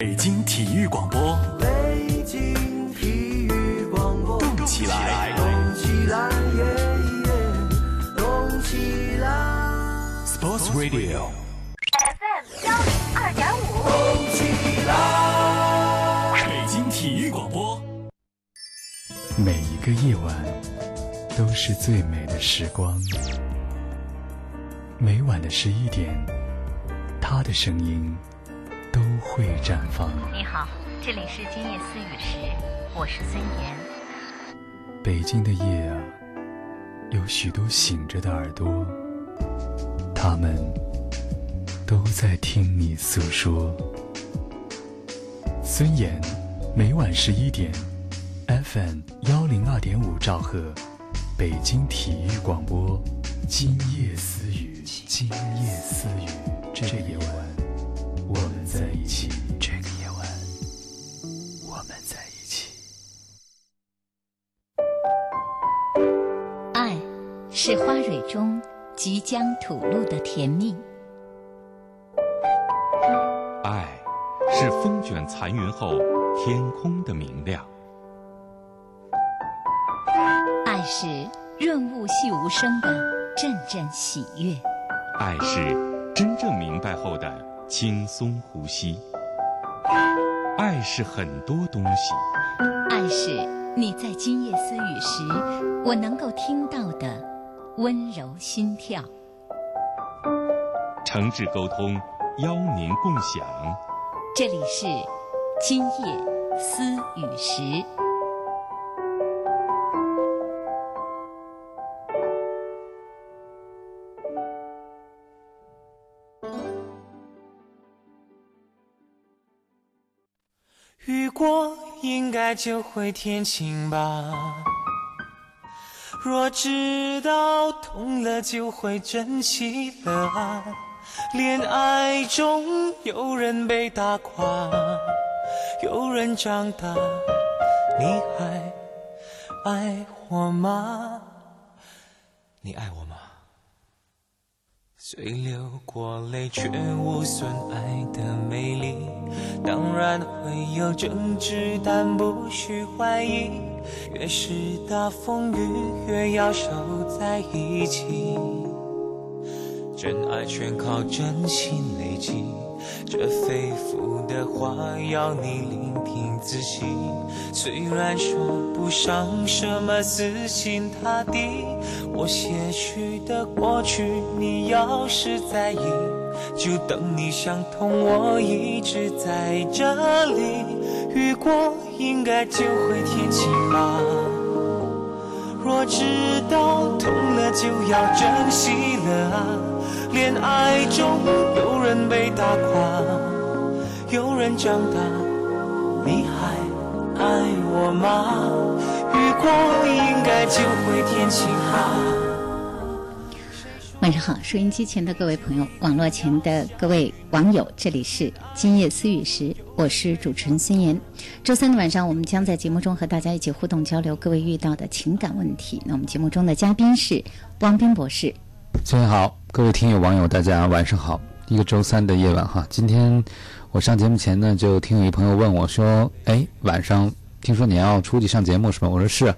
北京体育广播，北京体育广播，动起来，动起来，耶耶，动起来，Sports Radio FM 幺零二点五，动起来。北京体育广播。每一个夜晚都是最美的时光。每晚的十一点，他的声音都会绽放。你好，这里是今夜思雨时，我是孙岩。北京的夜啊，有许多醒着的耳朵，他们都在听你诉说。孙岩，每晚十一点，FM 幺零二点五兆赫，北京体育广播，今夜思雨。今夜私语，这个夜晚，在一起。这个夜晚，我们在一起。爱，是花蕊中即将吐露的甜蜜。爱，是风卷残云后天空的明亮。爱是润物细无声的阵阵喜悦。爱是真正明白后的轻松呼吸，爱是很多东西，爱是你在今夜私语时，我能够听到的温柔心跳。诚挚沟通，邀您共享。这里是今夜私语时。应该就会天晴吧。若知道痛了就会珍惜了啊。恋爱中有人被打垮，有人长大，你还爱我吗？你爱我吗？虽流过泪，却无损爱的美丽。当然会有争执，但不需怀疑。越是大风雨，越要守在一起。真爱全靠真心累积。这肺腑的话要你聆听仔细，虽然说不上什么死心塌地，我些许的过去，你要是在意，就等你想通，我一直在这里。雨过应该就会天晴吧，若知道痛了就要珍惜了啊。恋爱中有人被打垮，有人长大，你还爱我吗？雨过应该就会天晴吧。晚上好，收音机前的各位朋友，网络前的各位网友，这里是今夜思雨时，我是主持人孙岩。周三的晚上，我们将在节目中和大家一起互动交流各位遇到的情感问题。那我们节目中的嘉宾是汪斌博士。各位好，各位听友网友，大家晚上好。一个周三的夜晚哈，今天我上节目前呢，就听有一朋友问我说：“哎，晚上听说你要出去上节目是吧？”我说是。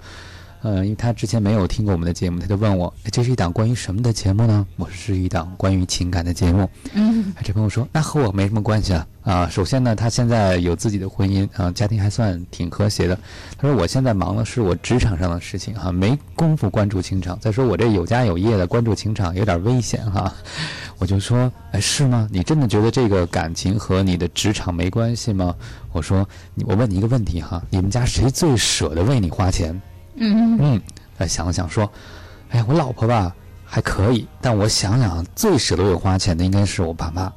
呃，因为他之前没有听过我们的节目，他就问我：“这是一档关于什么的节目呢？”我说：“是一档关于情感的节目。”嗯，这朋友说：“那和我没什么关系啊。”啊，首先呢，他现在有自己的婚姻啊，家庭还算挺和谐的。他说：“我现在忙的是我职场上的事情哈，没工夫关注情场。再说我这有家有业的，关注情场有点危险哈。”我就说：“哎，是吗？你真的觉得这个感情和你的职场没关系吗？”我说：“我问你一个问题哈，你们家谁最舍得为你花钱？”嗯嗯，他想了想说：“哎呀，我老婆吧还可以，但我想想，最舍得为我花钱的应该是我爸妈，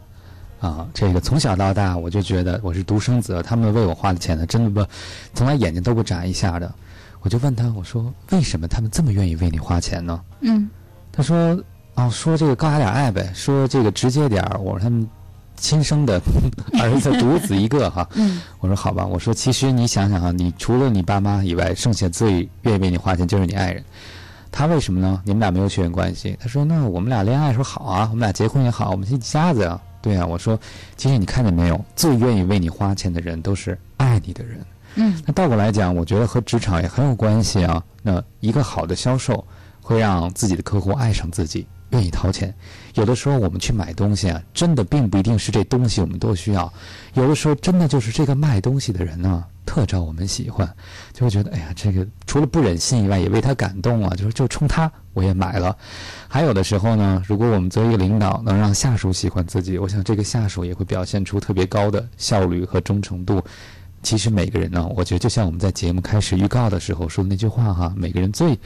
啊，这个从小到大我就觉得我是独生子，他们为我花的钱呢，真的不，从来眼睛都不眨一下的。我就问他，我说为什么他们这么愿意为你花钱呢？嗯，他说，哦，说这个高雅点爱呗，说这个直接点儿，我说他们。”亲生的儿子，独子一个哈。嗯，我说好吧，我说其实你想想哈，你除了你爸妈以外，剩下最愿意为你花钱就是你爱人。他为什么呢？你们俩没有血缘关系。他说那我们俩恋爱时候好啊，我们俩结婚也好，我们是一家子啊。对啊，我说，其实你看见没有，最愿意为你花钱的人都是爱你的人。嗯，那倒过来讲，我觉得和职场也很有关系啊。那一个好的销售会让自己的客户爱上自己，愿意掏钱。有的时候我们去买东西啊，真的并不一定是这东西我们都需要，有的时候真的就是这个卖东西的人呢特招我们喜欢，就会觉得哎呀，这个除了不忍心以外，也为他感动啊，就是就冲他我也买了。还有的时候呢，如果我们作为一个领导能让下属喜欢自己，我想这个下属也会表现出特别高的效率和忠诚度。其实每个人呢，我觉得就像我们在节目开始预告的时候说的那句话哈，每个人最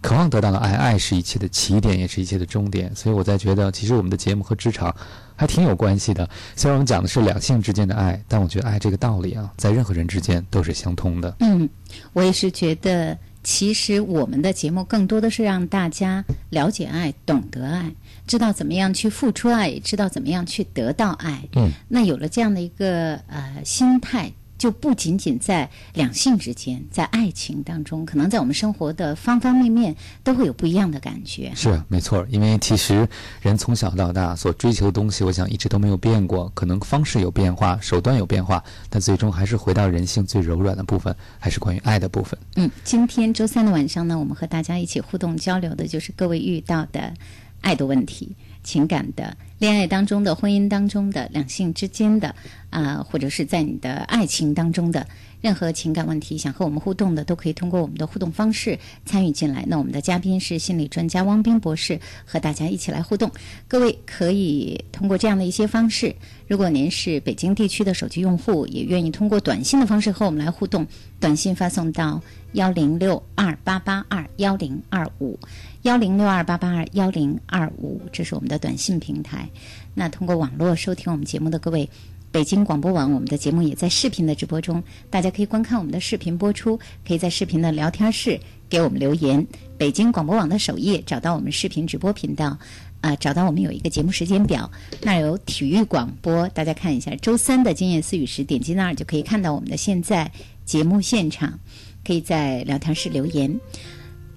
渴望得到的爱，爱是一切的起点，也是一切的终点。所以我在觉得，其实我们的节目和职场还挺有关系的。虽然我们讲的是两性之间的爱，但我觉得爱这个道理啊，在任何人之间都是相通的。嗯，我也是觉得，其实我们的节目更多的是让大家了解爱、懂得爱，知道怎么样去付出爱，也知道怎么样去得到爱。嗯，那有了这样的一个呃心态。就不仅仅在两性之间，在爱情当中，可能在我们生活的方方面面都会有不一样的感觉。是啊，没错，因为其实人从小到大所追求的东西，我想一直都没有变过，可能方式有变化，手段有变化，但最终还是回到人性最柔软的部分，还是关于爱的部分。嗯，今天周三的晚上呢，我们和大家一起互动交流的就是各位遇到的爱的问题。情感的、恋爱当中的、婚姻当中的、两性之间的，啊，或者是在你的爱情当中的任何情感问题，想和我们互动的，都可以通过我们的互动方式参与进来。那我们的嘉宾是心理专家汪斌博士，和大家一起来互动。各位可以通过这样的一些方式，如果您是北京地区的手机用户，也愿意通过短信的方式和我们来互动，短信发送到幺零六二八八二幺零二五。幺零六二八八二幺零二五，这是我们的短信平台。那通过网络收听我们节目的各位，北京广播网我们的节目也在视频的直播中，大家可以观看我们的视频播出，可以在视频的聊天室给我们留言。北京广播网的首页找到我们视频直播频道，啊，找到我们有一个节目时间表，那儿有体育广播，大家看一下周三的今夜思雨时，点击那儿就可以看到我们的现在节目现场，可以在聊天室留言。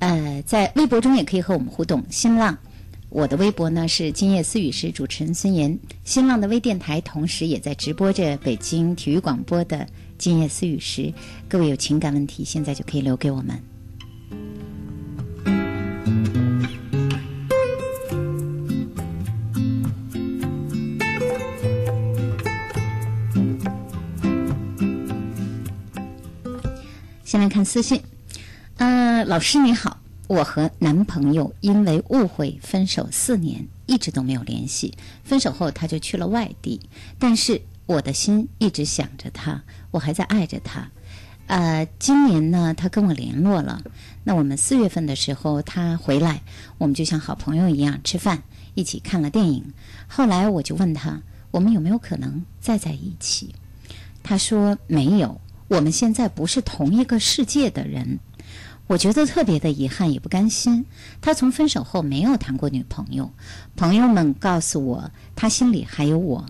呃，在微博中也可以和我们互动。新浪，我的微博呢是今夜思雨时，主持人孙岩。新浪的微电台同时也在直播着北京体育广播的今夜思雨时。各位有情感问题，现在就可以留给我们。先来看私信。呃，老师你好，我和男朋友因为误会分手四年，一直都没有联系。分手后他就去了外地，但是我的心一直想着他，我还在爱着他。呃，今年呢，他跟我联络了。那我们四月份的时候他回来，我们就像好朋友一样吃饭，一起看了电影。后来我就问他，我们有没有可能再在一起？他说没有，我们现在不是同一个世界的人。我觉得特别的遗憾，也不甘心。他从分手后没有谈过女朋友，朋友们告诉我，他心里还有我。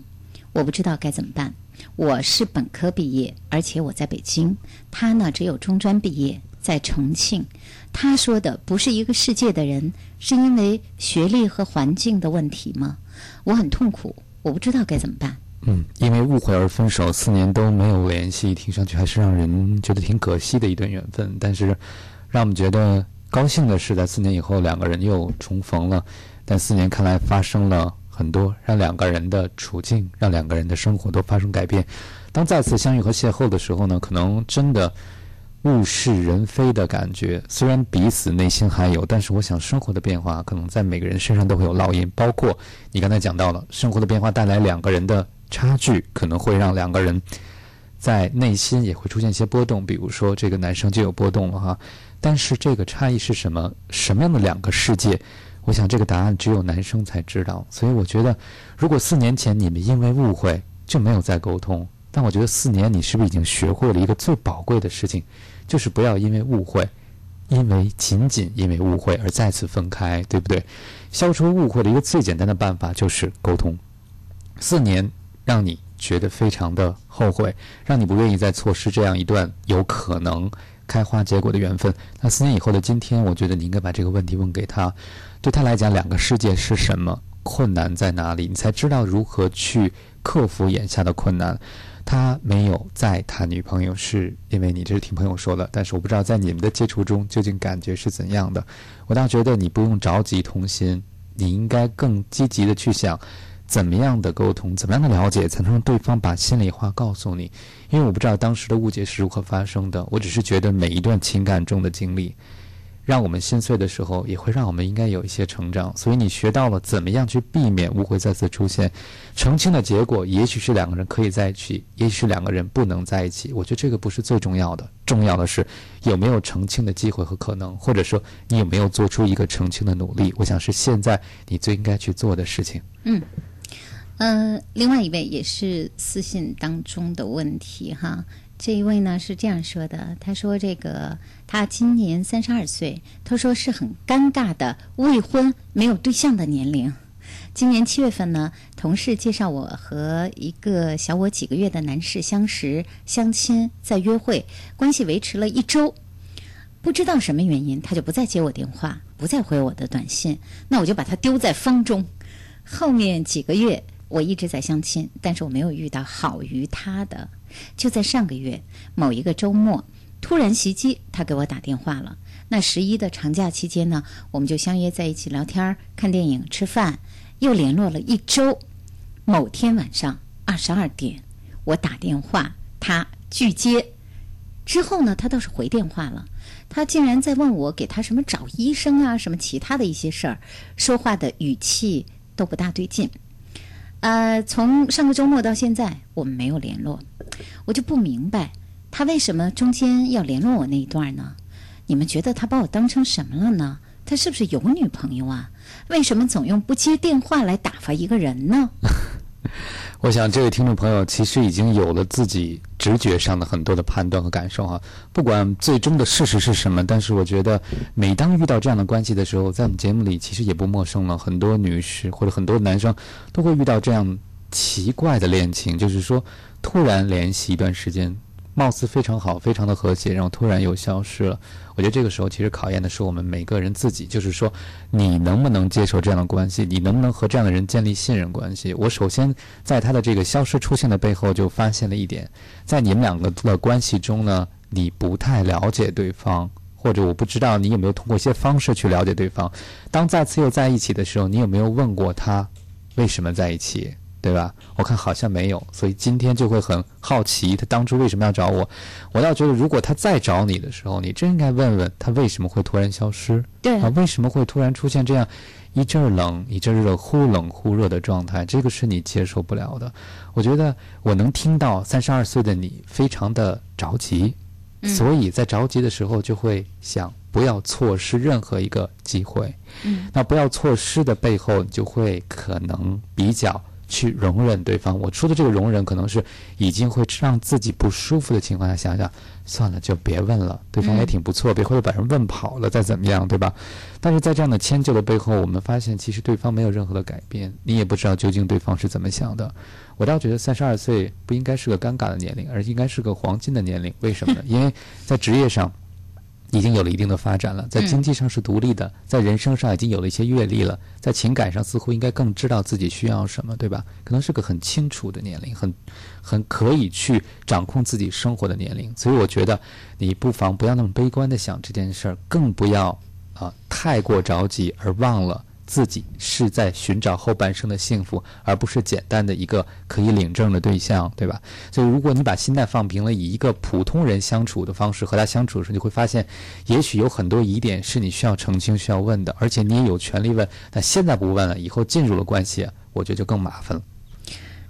我不知道该怎么办。我是本科毕业，而且我在北京，他呢只有中专毕业，在重庆。他说的不是一个世界的人，是因为学历和环境的问题吗？我很痛苦，我不知道该怎么办。嗯，因为误会而分手，四年都没有联系，听上去还是让人觉得挺可惜的一段缘分。但是，让我们觉得高兴的是，在四年以后，两个人又重逢了。但四年看来发生了很多，让两个人的处境，让两个人的生活都发生改变。当再次相遇和邂逅的时候呢，可能真的物是人非的感觉。虽然彼此内心还有，但是我想生活的变化，可能在每个人身上都会有烙印。包括你刚才讲到了，生活的变化带来两个人的差距，可能会让两个人在内心也会出现一些波动。比如说，这个男生就有波动了哈。但是这个差异是什么？什么样的两个世界？我想这个答案只有男生才知道。所以我觉得，如果四年前你们因为误会就没有再沟通，但我觉得四年你是不是已经学会了一个最宝贵的事情，就是不要因为误会，因为仅仅因为误会而再次分开，对不对？消除误会的一个最简单的办法就是沟通。四年让你觉得非常的后悔，让你不愿意再错失这样一段有可能。开花结果的缘分。那四年以后的今天，我觉得你应该把这个问题问给他，对他来讲，两个世界是什么？困难在哪里？你才知道如何去克服眼下的困难。他没有再谈女朋友，是因为你这是听朋友说的，但是我不知道在你们的接触中究竟感觉是怎样的。我倒觉得你不用着急同心，你应该更积极的去想，怎么样的沟通，怎么样的了解，才能让对方把心里话告诉你。因为我不知道当时的误解是如何发生的，我只是觉得每一段情感中的经历。让我们心碎的时候，也会让我们应该有一些成长。所以你学到了怎么样去避免误会再次出现。澄清的结果，也许是两个人可以在一起，也许是两个人不能在一起。我觉得这个不是最重要的，重要的是有没有澄清的机会和可能，或者说你有没有做出一个澄清的努力。我想是现在你最应该去做的事情。嗯，呃，另外一位也是私信当中的问题哈。这一位呢是这样说的，他说：“这个他今年三十二岁，他说是很尴尬的未婚没有对象的年龄。今年七月份呢，同事介绍我和一个小我几个月的男士相识、相亲，在约会，关系维持了一周。不知道什么原因，他就不再接我电话，不再回我的短信，那我就把他丢在风中。后面几个月，我一直在相亲，但是我没有遇到好于他的。”就在上个月某一个周末，突然袭击，他给我打电话了。那十一的长假期间呢，我们就相约在一起聊天、看电影、吃饭，又联络了一周。某天晚上二十二点，我打电话，他拒接。之后呢，他倒是回电话了。他竟然在问我给他什么找医生啊，什么其他的一些事儿，说话的语气都不大对劲。呃，从上个周末到现在，我们没有联络，我就不明白他为什么中间要联络我那一段呢？你们觉得他把我当成什么了呢？他是不是有女朋友啊？为什么总用不接电话来打发一个人呢？我想，这位听众朋友其实已经有了自己直觉上的很多的判断和感受哈。不管最终的事实是什么，但是我觉得，每当遇到这样的关系的时候，在我们节目里其实也不陌生了。很多女士或者很多男生都会遇到这样奇怪的恋情，就是说突然联系一段时间。貌似非常好，非常的和谐，然后突然又消失了。我觉得这个时候其实考验的是我们每个人自己，就是说你能不能接受这样的关系，你能不能和这样的人建立信任关系。我首先在他的这个消失出现的背后就发现了一点，在你们两个的关系中呢，你不太了解对方，或者我不知道你有没有通过一些方式去了解对方。当再次又在一起的时候，你有没有问过他为什么在一起？对吧？我看好像没有，所以今天就会很好奇他当初为什么要找我。我倒觉得，如果他再找你的时候，你真应该问问他为什么会突然消失，对啊，为什么会突然出现这样一阵冷一阵热、忽冷忽热的状态？这个是你接受不了的。我觉得我能听到三十二岁的你非常的着急，所以在着急的时候就会想不要错失任何一个机会。嗯，那不要错失的背后，你就会可能比较。去容忍对方，我说的这个容忍，可能是已经会让自己不舒服的情况下，想想算了，就别问了。对方也挺不错，别回头把人问跑了，再怎么样，对吧？但是在这样的迁就的背后，我们发现其实对方没有任何的改变，你也不知道究竟对方是怎么想的。我倒觉得三十二岁不应该是个尴尬的年龄，而应该是个黄金的年龄。为什么呢？因为在职业上。已经有了一定的发展了，在经济上是独立的，在人生上已经有了一些阅历了，在情感上似乎应该更知道自己需要什么，对吧？可能是个很清楚的年龄，很很可以去掌控自己生活的年龄。所以我觉得你不妨不要那么悲观的想这件事儿，更不要啊太过着急而忘了。自己是在寻找后半生的幸福，而不是简单的一个可以领证的对象，对吧？所以，如果你把心态放平了，以一个普通人相处的方式和他相处的时候，你会发现，也许有很多疑点是你需要澄清、需要问的，而且你也有权利问。那现在不问了，以后进入了关系，我觉得就更麻烦了。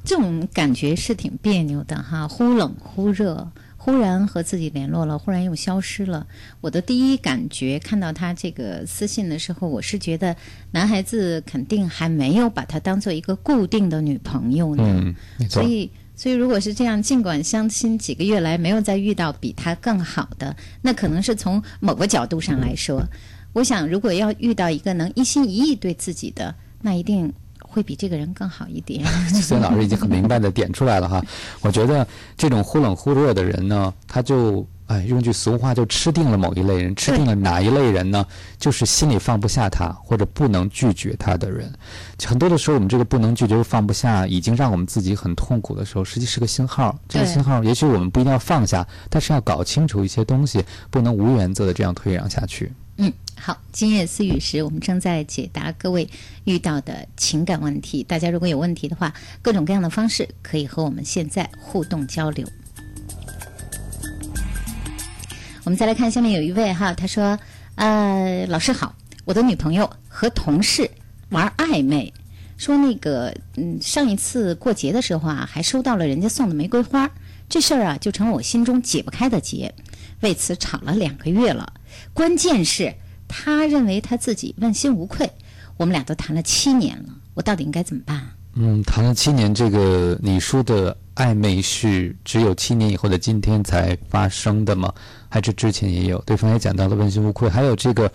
这种感觉是挺别扭的哈，忽冷忽热。忽然和自己联络了，忽然又消失了。我的第一感觉看到他这个私信的时候，我是觉得男孩子肯定还没有把他当做一个固定的女朋友呢。所以，所以如果是这样，尽管相亲几个月来没有再遇到比他更好的，那可能是从某个角度上来说，我想如果要遇到一个能一心一意对自己的，那一定。会比这个人更好一点。孙老师已经很明白的点出来了哈，我觉得这种忽冷忽热的人呢，他就哎，用句俗话就吃定了某一类人，吃定了哪一类人呢？就是心里放不下他或者不能拒绝他的人。很多的时候，我们这个不能拒绝、放不下，已经让我们自己很痛苦的时候，实际是个信号。这个信号，也许我们不一定要放下，但是要搞清楚一些东西，不能无原则的这样退让下去。嗯，好，今夜思雨时，我们正在解答各位遇到的情感问题。大家如果有问题的话，各种各样的方式可以和我们现在互动交流。我们再来看下面有一位哈，他说：“呃，老师好，我的女朋友和同事玩暧昧，说那个嗯，上一次过节的时候啊，还收到了人家送的玫瑰花，这事儿啊就成了我心中解不开的结，为此吵了两个月了。关键是，他认为他自己问心无愧，我们俩都谈了七年了，我到底应该怎么办？嗯，谈了七年，这个你说的暧昧是只有七年以后的今天才发生的吗？还是之前也有？对方也讲到了问心无愧，还有这个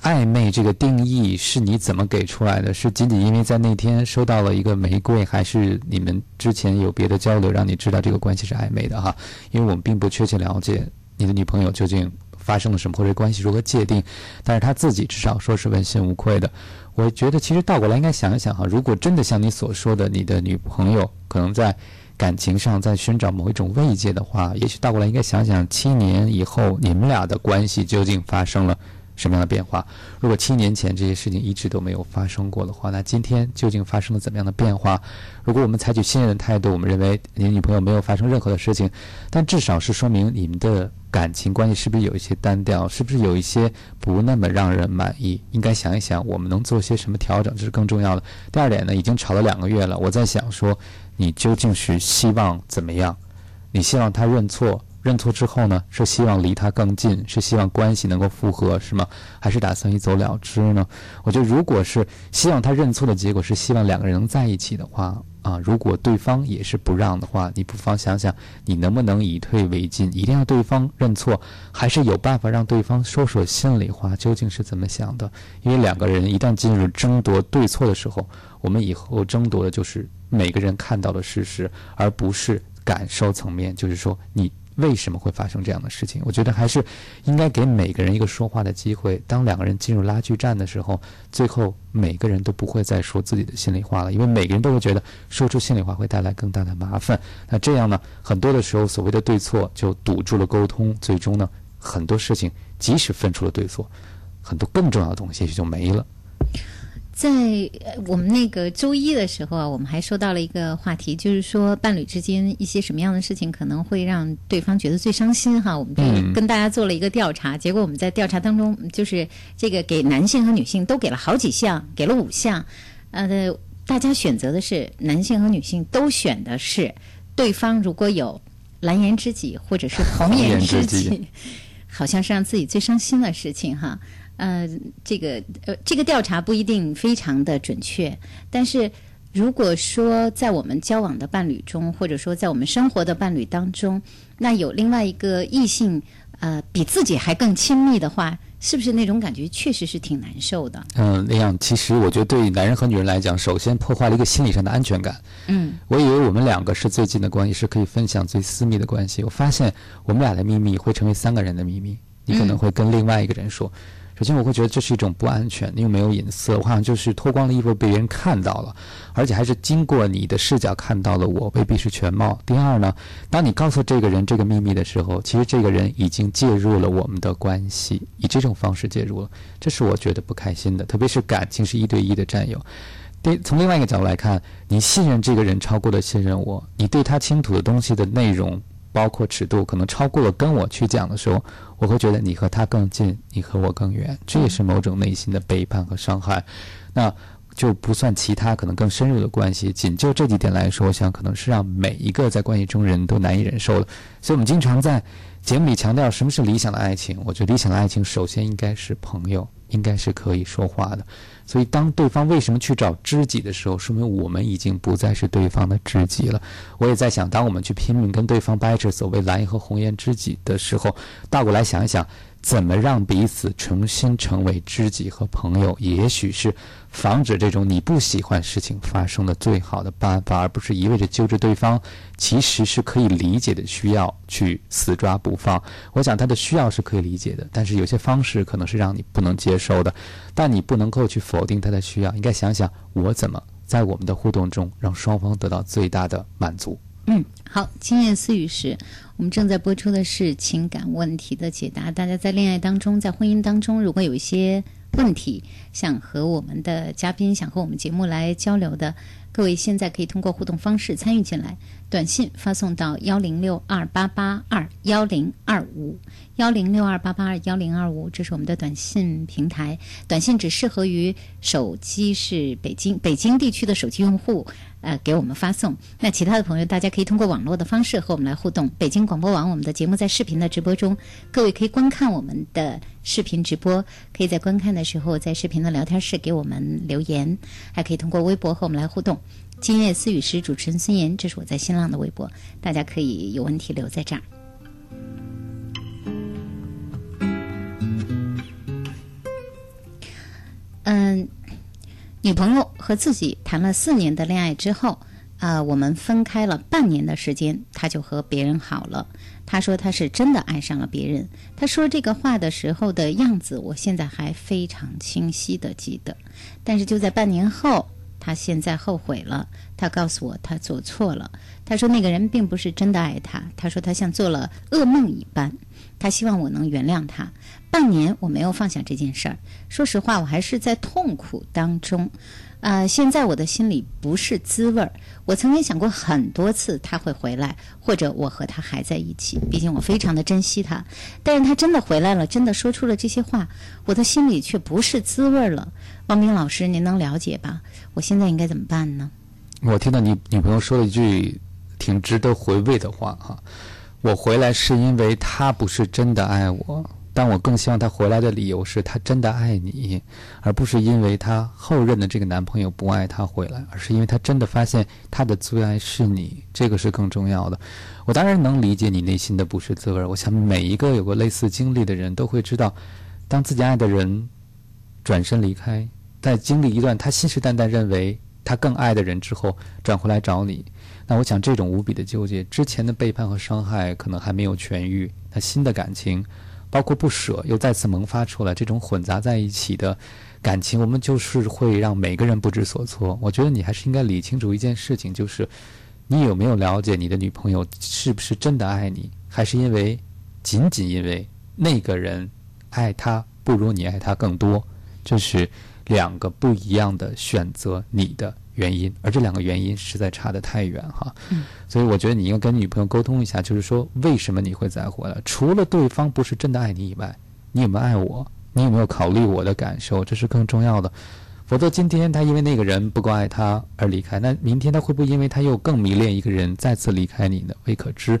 暧昧这个定义是你怎么给出来的？是仅仅因为在那天收到了一个玫瑰，还是你们之前有别的交流，让你知道这个关系是暧昧的哈？因为我们并不确切了解你的女朋友究竟发生了什么，或者关系如何界定，但是他自己至少说是问心无愧的。我觉得其实倒过来应该想一想哈，如果真的像你所说的，你的女朋友可能在感情上在寻找某一种慰藉的话，也许倒过来应该想想，七年以后你们俩的关系究竟发生了什么样的变化？如果七年前这些事情一直都没有发生过的话，那今天究竟发生了怎么样的变化？如果我们采取信任的态度，我们认为你女朋友没有发生任何的事情，但至少是说明你们的感情关系是不是有一些单调，是不是有一些不那么让人满意？应该想一想，我们能做些什么调整，这是更重要的。第二点呢，已经吵了两个月了，我在想说，你究竟是希望怎么样？你希望他认错，认错之后呢，是希望离他更近，是希望关系能够复合，是吗？还是打算一走了之呢？我觉得，如果是希望他认错的结果是希望两个人能在一起的话，啊，如果对方也是不让的话，你不妨想想，你能不能以退为进？一定要对方认错，还是有办法让对方说说心里话，究竟是怎么想的？因为两个人一旦进入争夺对错的时候，我们以后争夺的就是每个人看到的事实，而不是感受层面，就是说你。为什么会发生这样的事情？我觉得还是应该给每个人一个说话的机会。当两个人进入拉锯战的时候，最后每个人都不会再说自己的心里话了，因为每个人都会觉得说出心里话会带来更大的麻烦。那这样呢，很多的时候所谓的对错就堵住了沟通，最终呢，很多事情即使分出了对错，很多更重要的东西也许就没了。在呃我们那个周一的时候啊，我们还说到了一个话题，就是说伴侣之间一些什么样的事情可能会让对方觉得最伤心哈。我们这个嗯跟大家做了一个调查，结果我们在调查当中，就是这个给男性和女性都给了好几项，给了五项，呃，大家选择的是男性和女性都选的是对方如果有蓝颜知己或者是红颜知己，好像是让自己最伤心的事情哈。呃，这个呃，这个调查不一定非常的准确，但是如果说在我们交往的伴侣中，或者说在我们生活的伴侣当中，那有另外一个异性，呃，比自己还更亲密的话，是不是那种感觉确实是挺难受的？嗯，那样其实我觉得对男人和女人来讲，首先破坏了一个心理上的安全感。嗯，我以为我们两个是最近的关系，是可以分享最私密的关系。我发现我们俩的秘密会成为三个人的秘密。你可能会跟另外一个人说。首先，我会觉得这是一种不安全，因为没有隐私，我好像就是脱光了衣服被别人看到了，而且还是经过你的视角看到了我，未必是全貌。第二呢，当你告诉这个人这个秘密的时候，其实这个人已经介入了我们的关系，以这种方式介入了，这是我觉得不开心的，特别是感情是一对一的占有。对，从另外一个角度来看，你信任这个人超过了信任我，你对他倾吐的东西的内容，包括尺度，可能超过了跟我去讲的时候，我会觉得你和他更近，你和我更远，这也是某种内心的背叛和伤害。那就不算其他可能更深入的关系，仅就这几点来说，我想可能是让每一个在关系中人都难以忍受的。所以，我们经常在节目里强调什么是理想的爱情。我觉得理想的爱情首先应该是朋友，应该是可以说话的。所以，当对方为什么去找知己的时候，说明我们已经不再是对方的知己了。我也在想，当我们去拼命跟对方掰扯所谓蓝颜和红颜知己的时候，倒过来想一想，怎么让彼此重新成为知己和朋友，也许是防止这种你不喜欢事情发生的最好的办法，而不是一味的揪着对方其实是可以理解的需要去死抓不放。我想他的需要是可以理解的，但是有些方式可能是让你不能接受的，但你不能够去否定他的需要，应该想想我怎么在我们的互动中让双方得到最大的满足。嗯，好，今夜思语时，我们正在播出的是情感问题的解答。大家在恋爱当中，在婚姻当中，如果有一些问题想和我们的嘉宾、想和我们节目来交流的，各位现在可以通过互动方式参与进来，短信发送到幺零六二八八二幺零二五幺零六二八八二幺零二五，这是我们的短信平台。短信只适合于手机是北京北京地区的手机用户。呃，给我们发送。那其他的朋友，大家可以通过网络的方式和我们来互动。北京广播网，我们的节目在视频的直播中，各位可以观看我们的视频直播，可以在观看的时候在视频的聊天室给我们留言，还可以通过微博和我们来互动。今夜思语师主持人孙岩，这是我在新浪的微博，大家可以有问题留在这儿。嗯。女朋友和自己谈了四年的恋爱之后，啊，我们分开了半年的时间，他就和别人好了。他说他是真的爱上了别人。他说这个话的时候的样子，我现在还非常清晰的记得。但是就在半年后，他现在后悔了。他告诉我他做错了。他说那个人并不是真的爱他。他说他像做了噩梦一般。他希望我能原谅他。半年我没有放下这件事儿。说实话，我还是在痛苦当中。呃，现在我的心里不是滋味儿。我曾经想过很多次他会回来，或者我和他还在一起。毕竟我非常的珍惜他。但是他真的回来了，真的说出了这些话，我的心里却不是滋味儿了。汪明老师，您能了解吧？我现在应该怎么办呢？我听到你女朋友说了一句挺值得回味的话哈。我回来是因为他不是真的爱我，但我更希望他回来的理由是他真的爱你，而不是因为他后任的这个男朋友不爱他回来，而是因为他真的发现他的最爱是你，这个是更重要的。我当然能理解你内心的不是滋味，我想每一个有过类似经历的人都会知道，当自己爱的人转身离开，在经历一段他信誓旦旦认为他更爱的人之后，转回来找你。那我想，这种无比的纠结，之前的背叛和伤害可能还没有痊愈，那新的感情，包括不舍，又再次萌发出来，这种混杂在一起的感情，我们就是会让每个人不知所措。我觉得你还是应该理清楚一件事情，就是你有没有了解你的女朋友是不是真的爱你，还是因为仅仅因为那个人爱她不如你爱她更多，这是两个不一样的选择，你的。原因，而这两个原因实在差得太远哈，所以我觉得你应该跟女朋友沟通一下，就是说为什么你会再回来？除了对方不是真的爱你以外，你有没有爱我？你有没有考虑我的感受？这是更重要的。否则今天他因为那个人不够爱他而离开，那明天他会不会因为他又更迷恋一个人再次离开你呢？未可知。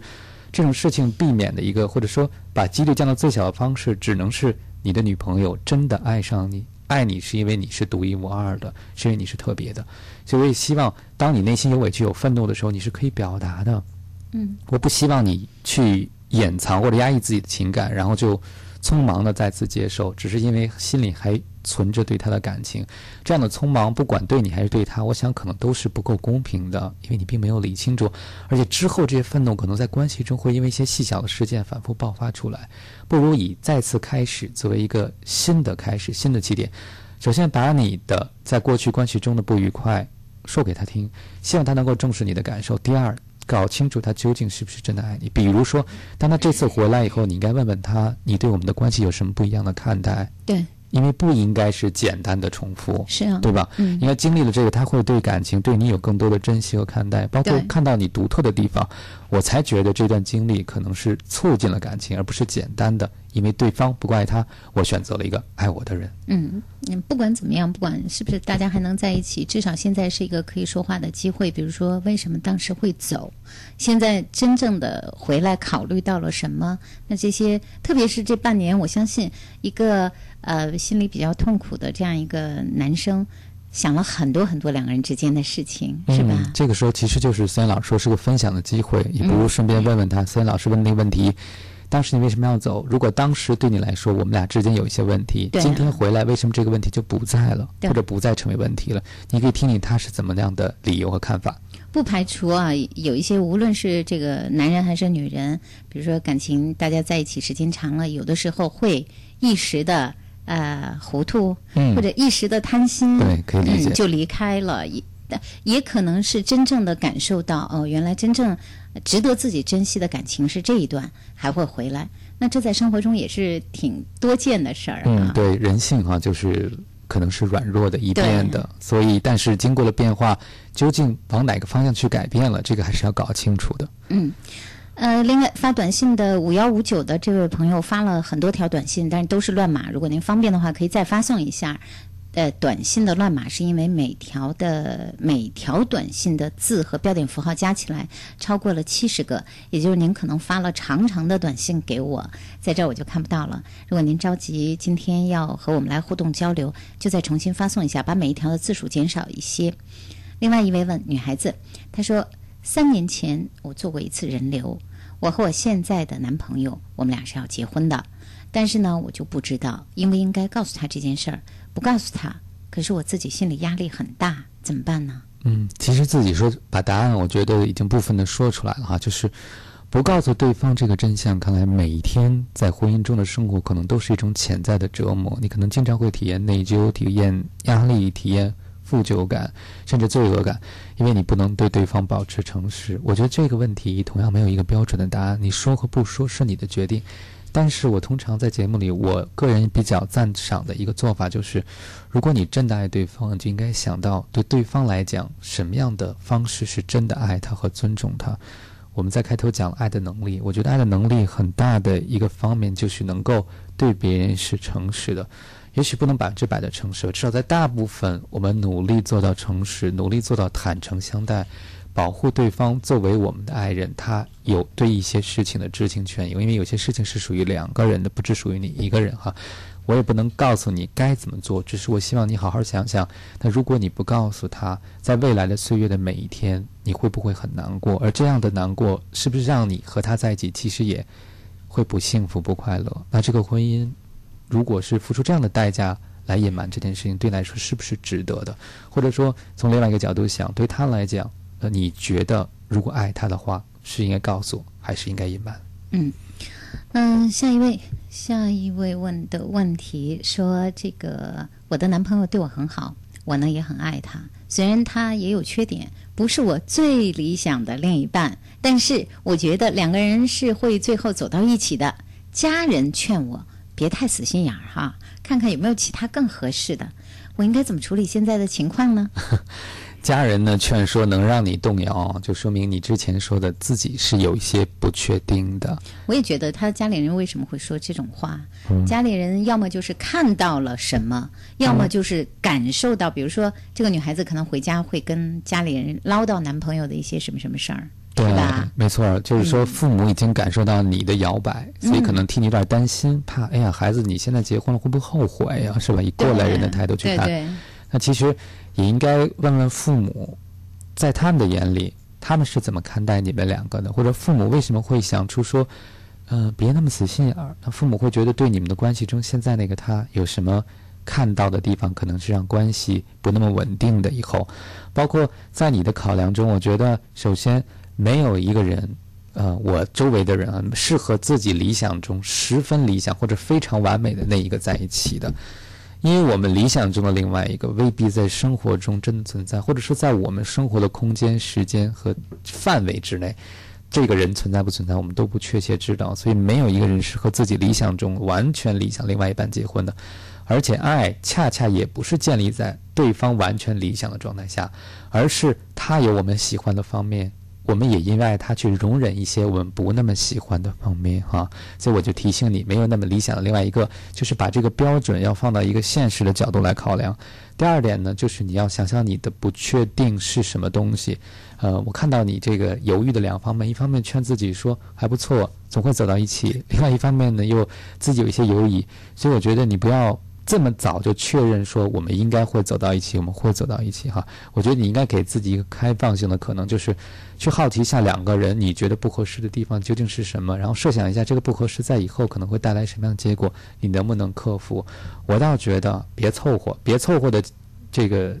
这种事情避免的一个，或者说把几率降到最小的方式，只能是你的女朋友真的爱上你。爱你是因为你是独一无二的，是因为你是特别的，所以我也希望，当你内心有委屈、有愤怒的时候，你是可以表达的。嗯，我不希望你去掩藏或者压抑自己的情感，然后就。匆忙的再次接受，只是因为心里还存着对他的感情。这样的匆忙，不管对你还是对他，我想可能都是不够公平的，因为你并没有理清楚。而且之后这些愤怒可能在关系中会因为一些细小的事件反复爆发出来。不如以再次开始作为一个新的开始、新的起点。首先把你的在过去关系中的不愉快说给他听，希望他能够重视你的感受。第二。搞清楚他究竟是不是真的爱你。比如说，当他这次回来以后，你应该问问他，你对我们的关系有什么不一样的看待？对。因为不应该是简单的重复，是啊，对吧？嗯，应该经历了这个，他会对感情对你有更多的珍惜和看待，包括看到你独特的地方，我才觉得这段经历可能是促进了感情，而不是简单的因为对方不爱他，我选择了一个爱我的人。嗯，嗯，不管怎么样，不管是不是大家还能在一起，至少现在是一个可以说话的机会。比如说，为什么当时会走？现在真正的回来，考虑到了什么？那这些，特别是这半年，我相信一个。呃，心里比较痛苦的这样一个男生，想了很多很多两个人之间的事情，是吧？这个时候其实就是森老师说是个分享的机会，也不如顺便问问他。森老师问那个问题，当时你为什么要走？如果当时对你来说我们俩之间有一些问题，啊今天回来为什么这个问题就不在了，或者不再成为问题了？你可以听听他是怎么样的理由和看法。不排除啊，有一些无论是这个男人还是女人，比如说感情大家在一起时间长了，有的时候会一时的呃糊涂，嗯或者一时的贪心，对可以理解嗯，就离开了。也也可能是真正的感受到哦，原来真正值得自己珍惜的感情是这一段，还会回来。那这在生活中也是挺多见的事儿啊。嗯，对，人性哈、就是可能是软弱的、一变的，所以但是经过了变化，究竟往哪个方向去改变了，这个还是要搞清楚的。嗯，呃，另外发短信的五幺五九的这位朋友发了很多条短信，但是都是乱码。如果您方便的话，可以再发送一下。呃，短信的乱码是因为每条的每条短信的字和标点符号加起来超过了七十个，也就是您可能发了长长的短信给我，在这儿我就看不到了。如果您着急今天要和我们来互动交流，就再重新发送一下，把每一条的字数减少一些。另外一位问女孩子，她说三年前我做过一次人流，我和我现在的男朋友，我们俩是要结婚的，但是呢，我就不知道应不应该告诉他这件事儿，不告诉他，可是我自己心里压力很大，怎么办呢？嗯，其实自己说把答案，我觉得已经部分的说出来了哈，就是不告诉对方这个真相，看来每一天在婚姻中的生活可能都是一种潜在的折磨，你可能经常会体验内疚、体验压力、体验负疚感，甚至罪恶感，因为你不能对对方保持诚实。我觉得这个问题同样没有一个标准的答案，你说和不说是你的决定。但是我通常在节目里，我个人比较赞赏的一个做法就是，如果你真的爱对方，就应该想到对对方来讲，什么样的方式是真的爱他和尊重他。我们在开头讲爱的能力，我觉得爱的能力很大的一个方面就是能够对别人是诚实的。也许不能百分之百的诚实，至少在大部分我们努力做到诚实，努力做到坦诚相待，保护对方作为我们的爱人，他有对一些事情的知情权，因为有些事情是属于两个人的，不只属于你一个人哈。我也不能告诉你该怎么做，只是我希望你好好想想。那如果你不告诉他，在未来的岁月的每一天，你会不会很难过？而这样的难过，是不是让你和他在一起，其实也会不幸福、不快乐？那这个婚姻，如果是付出这样的代价来隐瞒这件事情，对你来说是不是值得的？或者说，从另外一个角度想，对他来讲，呃，你觉得如果爱他的话，是应该告诉，还是应该隐瞒？嗯嗯，下一位，下一位问的问题说，这个我的男朋友对我很好，我呢也很爱他，虽然他也有缺点，不是我最理想的另一半，但是我觉得两个人是会最后走到一起的。家人劝我别太死心眼儿哈，看看有没有其他更合适的。我应该怎么处理现在的情况呢？家人呢劝说能让你动摇，就说明你之前说的自己是有一些不确定的。我也觉得他家里人为什么会说这种话？嗯家里人要么就是看到了什么，要么就是感受到，比如说这个女孩子可能回家会跟家里人唠叨男朋友的一些什么什么事儿，对没错，就是说父母已经感受到你的摇摆，所以可能替你有点担心，怕哎呀，孩子你现在结婚了会不会后悔呀、是吧？以过来人的态度去看，对对，那其实也应该问问父母，在他们的眼里，他们是怎么看待你们两个的？或者父母为什么会想出说，嗯、别那么死心眼儿？那父母会觉得对你们的关系中，现在那个他有什么看到的地方，可能是让关系不那么稳定的。以后，包括在你的考量中，我觉得首先没有一个人。呃，我周围的人啊，是和自己理想中十分理想或者非常完美的那一个在一起的，因为我们理想中的另外一个未必在生活中真的存在，或者说在我们生活的空间、时间和范围之内，这个人存在不存在，我们都不确切知道。所以没有一个人是和自己理想中完全理想另外一半结婚的，而且爱恰恰也不是建立在对方完全理想的状态下，而是他有我们喜欢的方面。我们也因为爱他去容忍一些我们不那么喜欢的方面哈，所以我就提醒你，没有那么理想的另外一个，就是把这个标准要放到一个现实的角度来考量。第二点呢，就是你要想想你的不确定是什么东西。呃，我看到你这个犹豫的两方面，一方面劝自己说还不错，总会走到一起；另外一方面呢，又自己有一些犹疑。所以我觉得你不要这么早就确认说我们应该会走到一起，我们会走到一起哈。我觉得你应该给自己一个开放性的可能，就是去好奇一下两个人你觉得不合适的地方究竟是什么，然后设想一下这个不合适在以后可能会带来什么样的结果，你能不能克服？我倒觉得别凑合，别凑合的这个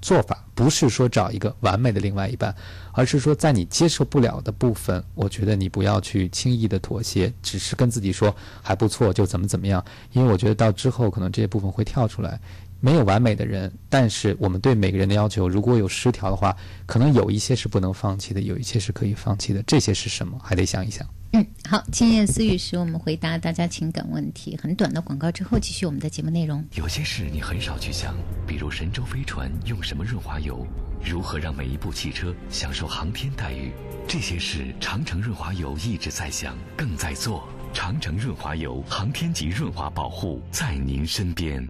做法不是说找一个完美的另外一半，而是说在你接受不了的部分，我觉得你不要去轻易的妥协，只是跟自己说还不错就怎么怎么样，因为我觉得到之后可能这些部分会跳出来。没有完美的人，但是我们对每个人的要求如果有失调的话，可能有一些是不能放弃的，有一些是可以放弃的。这些是什么？还得想一想。嗯，好，今夜思语时我们回答大家情感问题，很短的广告之后继续我们的节目内容。有些事你很少去想，比如神舟飞船用什么润滑油，油如何让每一部汽车享受航天待遇，这些事长城润滑油一直在想，更在做。长城润滑油，航天级润滑保护，在您身边。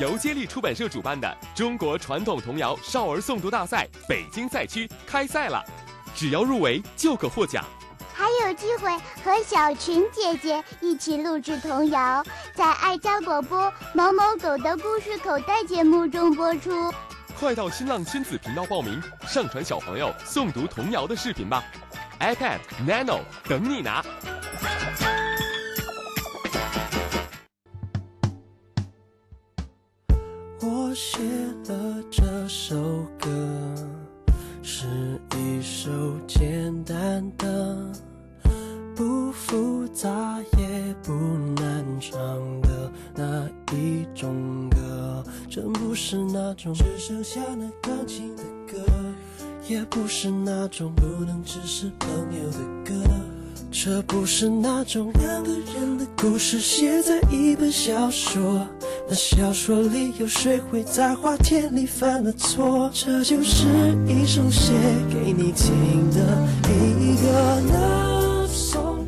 由接力出版社主办的中国传统童谣少儿诵读大赛北京赛区开赛了，只要入围就可获奖。还有机会和小群姐姐一起录制童谣，在爱家广播某某狗的故事口袋节目中播出。快到新浪亲子频道报名，上传小朋友诵读童谣的视频吧！iPad Nano 等你拿。我写了这首歌，是一首简单的、不复杂也不难唱的那一种歌。真不是那种只剩下那钢琴的歌，也不是那种不能只是朋友的歌。这不是那种两个人的故事写在一本小说，那小说里有谁会在花田里犯了错？这就是一首写给你听的一个 love song。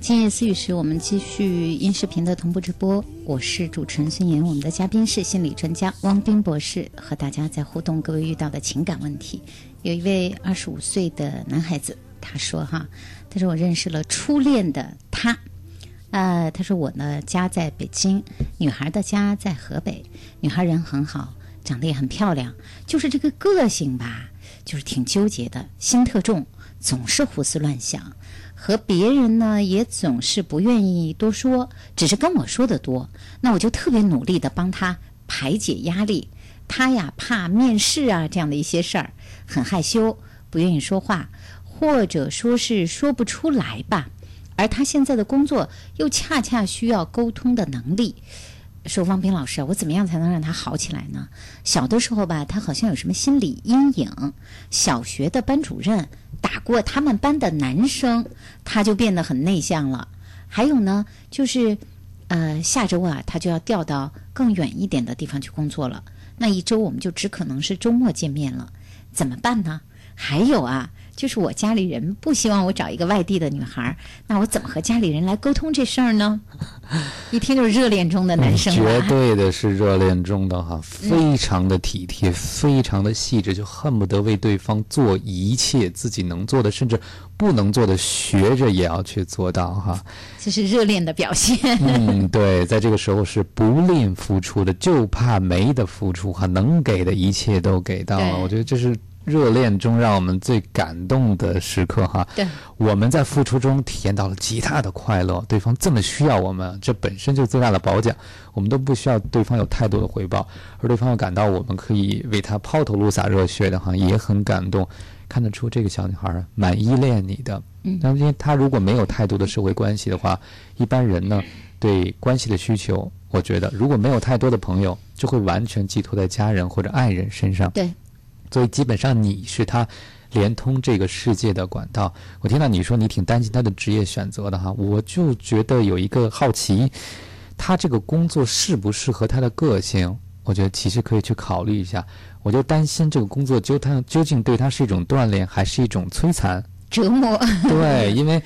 今夜思语时，我们继续音视频的同步直播。我是主持人孙岩，我们的嘉宾是心理专家汪斌博士，和大家在互动各位遇到的情感问题。有一位二十五岁的男孩子，他说：“哈，他说我认识了初恋的他，呃，他说我呢家在北京，女孩的家在河北，女孩人很好，长得也很漂亮，就是这个个性吧，就是挺纠结的，心特重，总是胡思乱想。”和别人呢也总是不愿意多说，只是跟我说的多。那我就特别努力的帮他排解压力。他呀怕面试啊这样的一些事儿，很害羞，不愿意说话，或者说是说不出来吧。而他现在的工作又恰恰需要沟通的能力。说汪斌老师，我怎么样才能让他好起来呢？小的时候吧，他好像有什么心理阴影。小学的班主任打过他们班的男生，他就变得很内向了。还有呢，就是，呃，下周啊，他就要调到更远一点的地方去工作了。那一周我们就只可能是周末见面了，怎么办呢？还有啊，就是我家里人不希望我找一个外地的女孩儿，那我怎么和家里人来沟通这事儿呢？一听就是热恋中的男生绝。对的是热恋中的哈，非常的体贴，非常的细致，就恨不得为对方做一切自己能做的，甚至不能做的，学着也要去做到哈。这是热恋的表现。嗯，对，在这个时候是不吝付出的，就怕没的付出哈，能给的一切都给到了。我觉得这是热恋中让我们最感动的时刻哈。对，我们在付出中体验到了极大的快乐，对方这么需要我们，这本身就是最大的褒奖。我们都不需要对方有太多的回报，而对方又感到我们可以为他抛头颅洒热血的哈，也很感动。看得出这个小女孩儿蛮依恋你的，嗯但是因为她如果没有太多的社会关系的话，一般人呢对关系的需求，我觉得如果没有太多的朋友，就会完全寄托在家人或者爱人身上。对，所以基本上你是他连通这个世界的管道。我听到你说你挺担心他的职业选择的哈，我就觉得有一个好奇，他这个工作适不适合他的个性？我觉得其实可以去考虑一下。我就担心这个工作究他究竟对他是一种锻炼，还是一种摧残？折磨。对，因为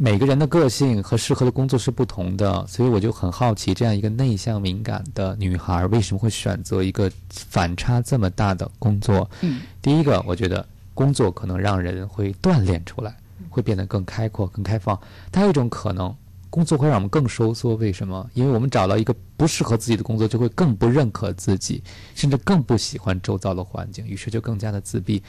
每个人的个性和适合的工作是不同的，所以我就很好奇，这样一个内向敏感的女孩为什么会选择一个反差这么大的工作？嗯，第一个，我觉得工作可能让人会锻炼出来，会变得更开阔、更开放。但还有一种可能，工作会让我们更收缩。为什么？因为我们找到一个不适合自己的工作，就会更不认可自己，甚至更不喜欢周遭的环境，于是就更加的自闭。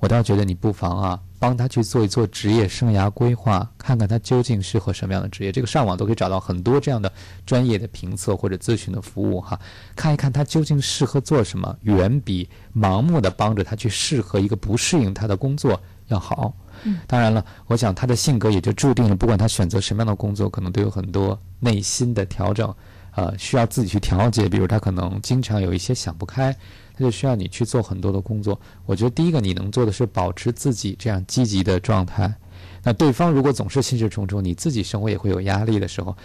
我倒觉得你不妨啊，帮他去做一做职业生涯规划，看看他究竟适合什么样的职业。这个上网都可以找到很多这样的专业的评测或者咨询的服务哈，看一看他究竟适合做什么，远比盲目的帮着他去适合一个不适应他的工作要好。嗯，当然了，我想他的性格也就注定了，不管他选择什么样的工作，可能都有很多内心的调整，呃，需要自己去调节。比如他可能经常有一些想不开。他就需要你去做很多的工作。我觉得第一个你能做的是保持自己这样积极的状态。那对方如果总是心事重重，你自己生活也会有压力的时候，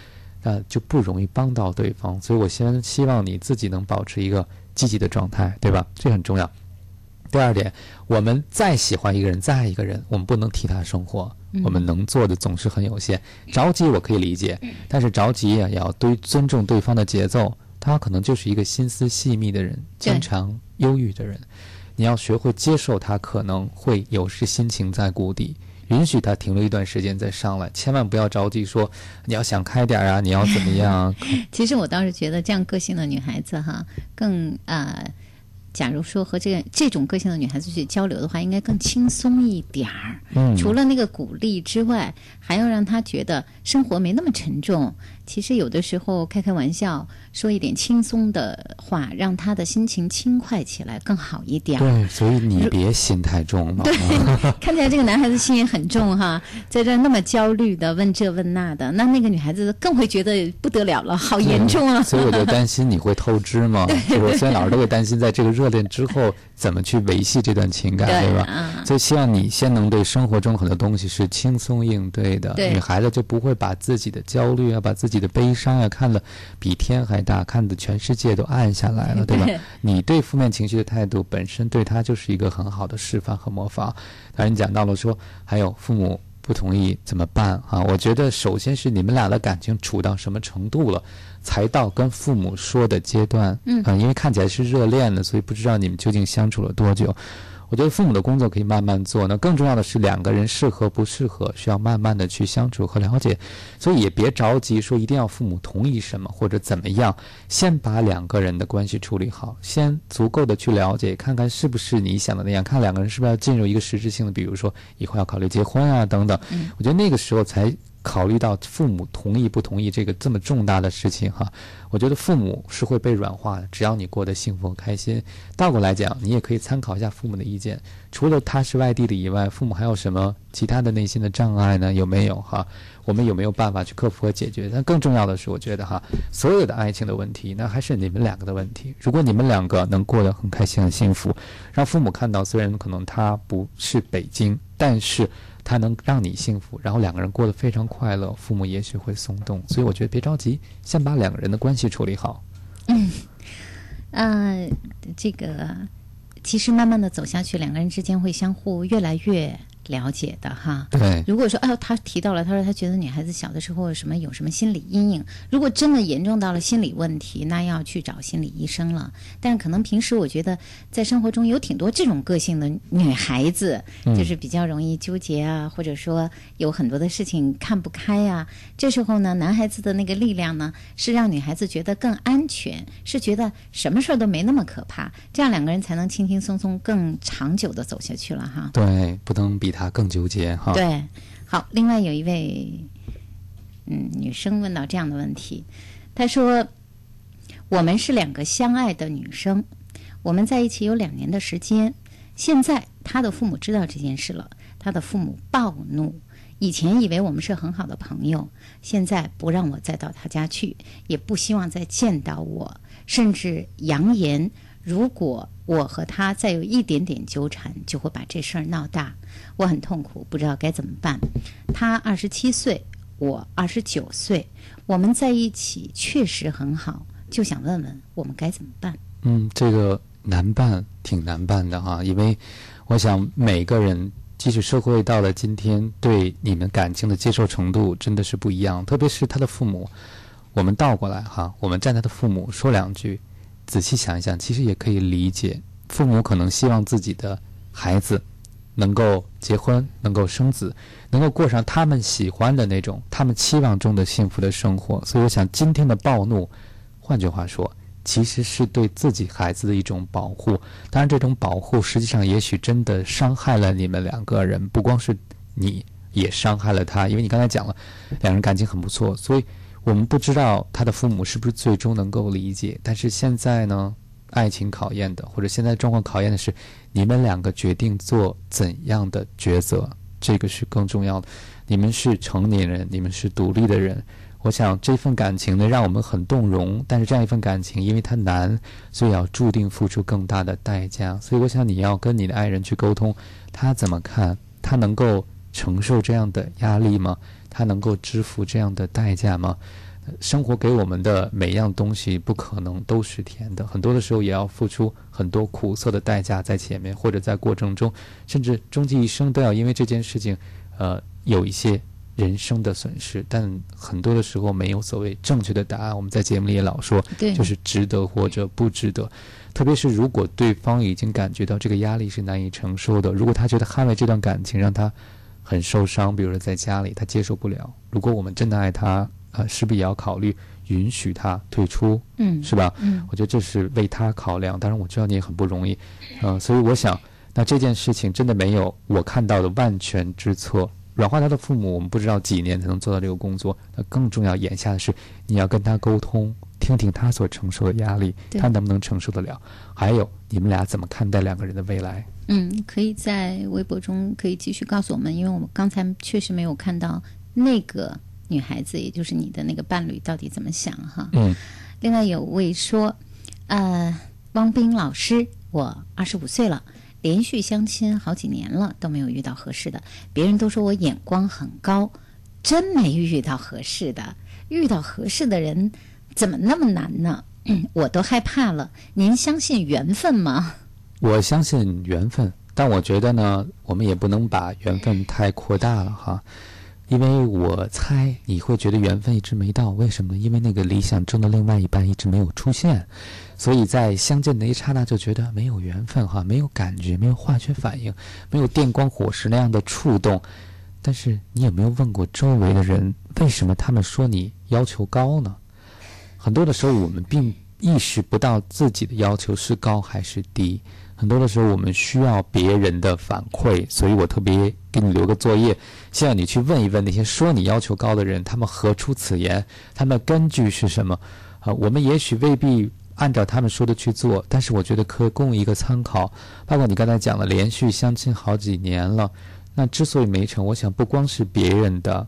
那就不容易帮到对方。所以我先希望你自己能保持一个积极的状态，对吧？这很重要。第二点，我们再喜欢一个人，再爱一个人，我们不能替他生活。我们能做的总是很有限。着急我可以理解，但是着急也要对尊重对方的节奏。他可能就是一个心思细密的人，经常忧郁的人。你要学会接受他可能会有时心情在谷底，允许他停留一段时间再上来，千万不要着急说你要想开点啊，你要怎么样？其实我倒是觉得这样个性的女孩子哈，更呃。假如说和这个这种个性的女孩子去交流的话，应该更轻松一点儿。嗯，除了那个鼓励之外，还要让她觉得生活没那么沉重。其实有的时候开开玩笑，说一点轻松的话，让他的心情轻快起来更好一点。对，所以你别心太重嘛。对，看起来这个男孩子心也很重哈，在这那么焦虑的问这问那的，那那个女孩子更会觉得不得了了，好严重啊！所以我就担心你会透支嘛。对，我虽然老师都会担心，在这个热恋之后怎么去维系这段情感，对吧？所以希望你先能对生活中很多东西是轻松应对的，女孩子就不会把自己的焦虑啊，把自己。你的悲伤啊，看得比天还大，看的全世界都暗下来了，对吧？你对负面情绪的态度本身对他就是一个很好的示范和模仿。当然，你讲到了说还有父母不同意怎么办啊？我觉得首先是你们俩的感情处到什么程度了，才到跟父母说的阶段。嗯，因为看起来是热恋的，所以不知道你们究竟相处了多久。我觉得父母的工作可以慢慢做，那更重要的是两个人适合不适合，需要慢慢的去相处和了解，所以也别着急说一定要父母同意什么或者怎么样，先把两个人的关系处理好，先足够的去了解，看看是不是你想的那样，看两个人是不是要进入一个实质性的，比如说以后要考虑结婚啊等等，我觉得那个时候才。考虑到父母同意不同意这个这么重大的事情哈，我觉得父母是会被软化的。只要你过得幸福开心，倒过来讲，你也可以参考一下父母的意见。除了他是外地的以外，父母还有什么其他的内心的障碍呢？有没有哈？我们有没有办法去克服和解决？但更重要的是，我觉得哈，所有的爱情的问题，那还是你们两个的问题。如果你们两个能过得很开心、很幸福，让父母看到，虽然可能他不是北京，但是。他能让你幸福，然后两个人过得非常快乐，父母也许会松动。所以我觉得别着急，先把两个人的关系处理好。嗯，呃，这个其实慢慢的走下去，两个人之间会相互越来越。了解的哈，对。如果说，哎呦，他提到了，他说他觉得女孩子小的时候什么有什么心理阴影，如果真的严重到了心理问题，那要去找心理医生了。但可能平时我觉得在生活中有挺多这种个性的女孩子，就是比较容易纠结啊，或者说有很多的事情看不开呀。这时候呢，男孩子的那个力量呢，是让女孩子觉得更安全，是觉得什么事儿都没那么可怕，这样两个人才能轻轻松松、更长久的走下去了哈。对，不能比。他更纠结哈。对，好，另外有一位嗯女生问到这样的问题，她说：“我们是两个相爱的女生，我们在一起有两年的时间。现在她的父母知道这件事了，她的父母暴怒。以前以为我们是很好的朋友，现在不让我再到他家去，也不希望再见到我，甚至扬言。”如果我和他再有一点点纠缠，就会把这事儿闹大。我很痛苦，不知道该怎么办。他二十七岁，我二十九岁，我们在一起确实很好，就想问问我们该怎么办？嗯，这个难办，挺难办的哈。因为我想每个人，即使社会到了今天，对你们感情的接受程度真的是不一样。特别是他的父母，我们倒过来哈，我们站他的父母说两句。仔细想一想，其实也可以理解，父母可能希望自己的孩子能够结婚，能够生子，能够过上他们喜欢的那种、他们期望中的幸福的生活。所以，我想今天的暴怒，换句话说，其实是对自己孩子的一种保护。当然，这种保护实际上也许真的伤害了你们两个人，不光是你，也伤害了他，因为你刚才讲了，两人感情很不错，所以我们不知道他的父母是不是最终能够理解。但是现在呢？爱情考验的，或者现在状况考验的是，你们两个决定做怎样的抉择，这个是更重要的。你们是成年人，你们是独立的人。我想这份感情呢，让我们很动容。但是这样一份感情，因为它难，所以要注定付出更大的代价。所以我想你要跟你的爱人去沟通，他怎么看？他能够承受这样的压力吗？他能够支付这样的代价吗？生活给我们的每样东西不可能都是甜的，很多的时候也要付出很多苦涩的代价在前面，或者在过程中，甚至终其一生都要因为这件事情，呃，有一些人生的损失。但很多的时候没有所谓正确的答案。我们在节目里也老说，就是值得或者不值得。特别是如果对方已经感觉到这个压力是难以承受的，如果他觉得捍卫这段感情让他很受伤，比如说在家里他接受不了。如果我们真的爱他。啊，势必也要考虑允许他退出？嗯，是吧？嗯，我觉得这是为他考量。当然，我知道你也很不容易，嗯，所以我想，那这件事情真的没有我看到的万全之策。软化他的父母，我们不知道几年才能做到这个工作。那更重要，眼下的是你要跟他沟通，听听他所承受的压力，他能不能承受得了？还有，你们俩怎么看待两个人的未来？嗯，可以在微博中可以继续告诉我们，因为我们刚才确实没有看到那个。女孩子，也就是你的那个伴侣，到底怎么想哈？嗯。另外有位说，呃，汪斌老师，我二十五岁了，连续相亲好几年了，都没有遇到合适的。别人都说我眼光很高，真没遇到合适的。遇到合适的人怎么那么难呢？我都害怕了。您相信缘分吗？我相信缘分，但我觉得呢，我们也不能把缘分太扩大了哈。因为我猜你会觉得缘分一直没到，为什么？因为那个理想中的另外一半一直没有出现，所以在相见的一刹那就觉得没有缘分哈，没有感觉，没有化学反应，没有电光火石那样的触动。但是你有没有问过周围的人，为什么他们说你要求高呢？很多的时候我们并意识不到自己的要求是高还是低。很多的时候，我们需要别人的反馈，所以我特别给你留个作业，希望你去问一问那些说你要求高的人，他们何出此言？他们根据是什么？啊，我们也许未必按照他们说的去做，但是我觉得可供一个参考。包括你刚才讲了，连续相亲好几年了，那之所以没成，我想不光是别人的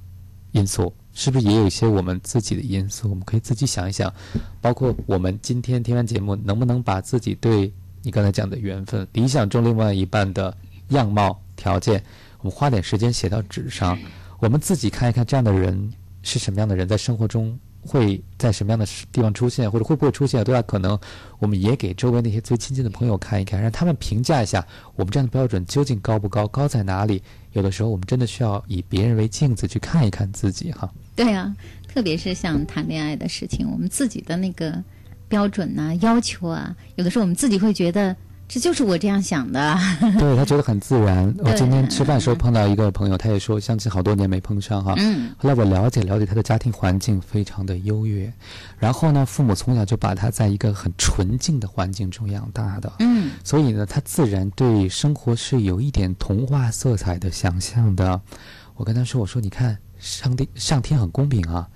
因素，是不是也有一些我们自己的因素？我们可以自己想一想，包括我们今天听完节目，能不能把自己对。你刚才讲的缘分，理想中另外一半的样貌条件，我们花点时间写到纸上，我们自己看一看这样的人是什么样的人，在生活中会在什么样的地方出现，或者会不会出现，多大可能？我们也给周围那些最亲近的朋友看一看，让他们评价一下我们这样的标准究竟高不高，高在哪里？有的时候我们真的需要以别人为镜子去看一看自己，哈。对啊，特别是像谈恋爱的事情，我们自己的那个。标准呐，要求啊，有的时候我们自己会觉得这就是我这样想的。对他觉得很自然。我今天吃饭时候碰到一个朋友，他也说相亲好多年没碰上哈。嗯。后来我了解了解他的家庭环境非常的优越，然后呢，父母从小就把他在一个很纯净的环境中养大的。嗯。所以呢，他自然对生活是有一点童话色彩的想象的。我跟他说：“我说你看，上帝上天很公平啊，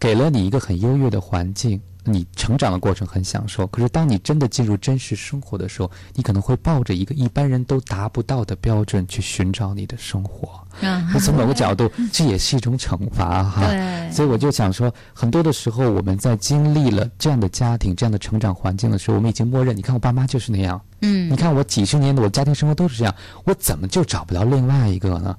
给了你一个很优越的环境。”你成长的过程很享受，可是当你真的进入真实生活的时候，你可能会抱着一个一般人都达不到的标准去寻找你的生活。那从某个角度，这也是一种惩罚哈。对。所以我就想说，很多的时候我们在经历了这样的家庭、这样的成长环境的时候，我们已经默认，你看我爸妈就是那样。嗯。你看我几十年的我家庭生活都是这样，我怎么就找不到另外一个呢？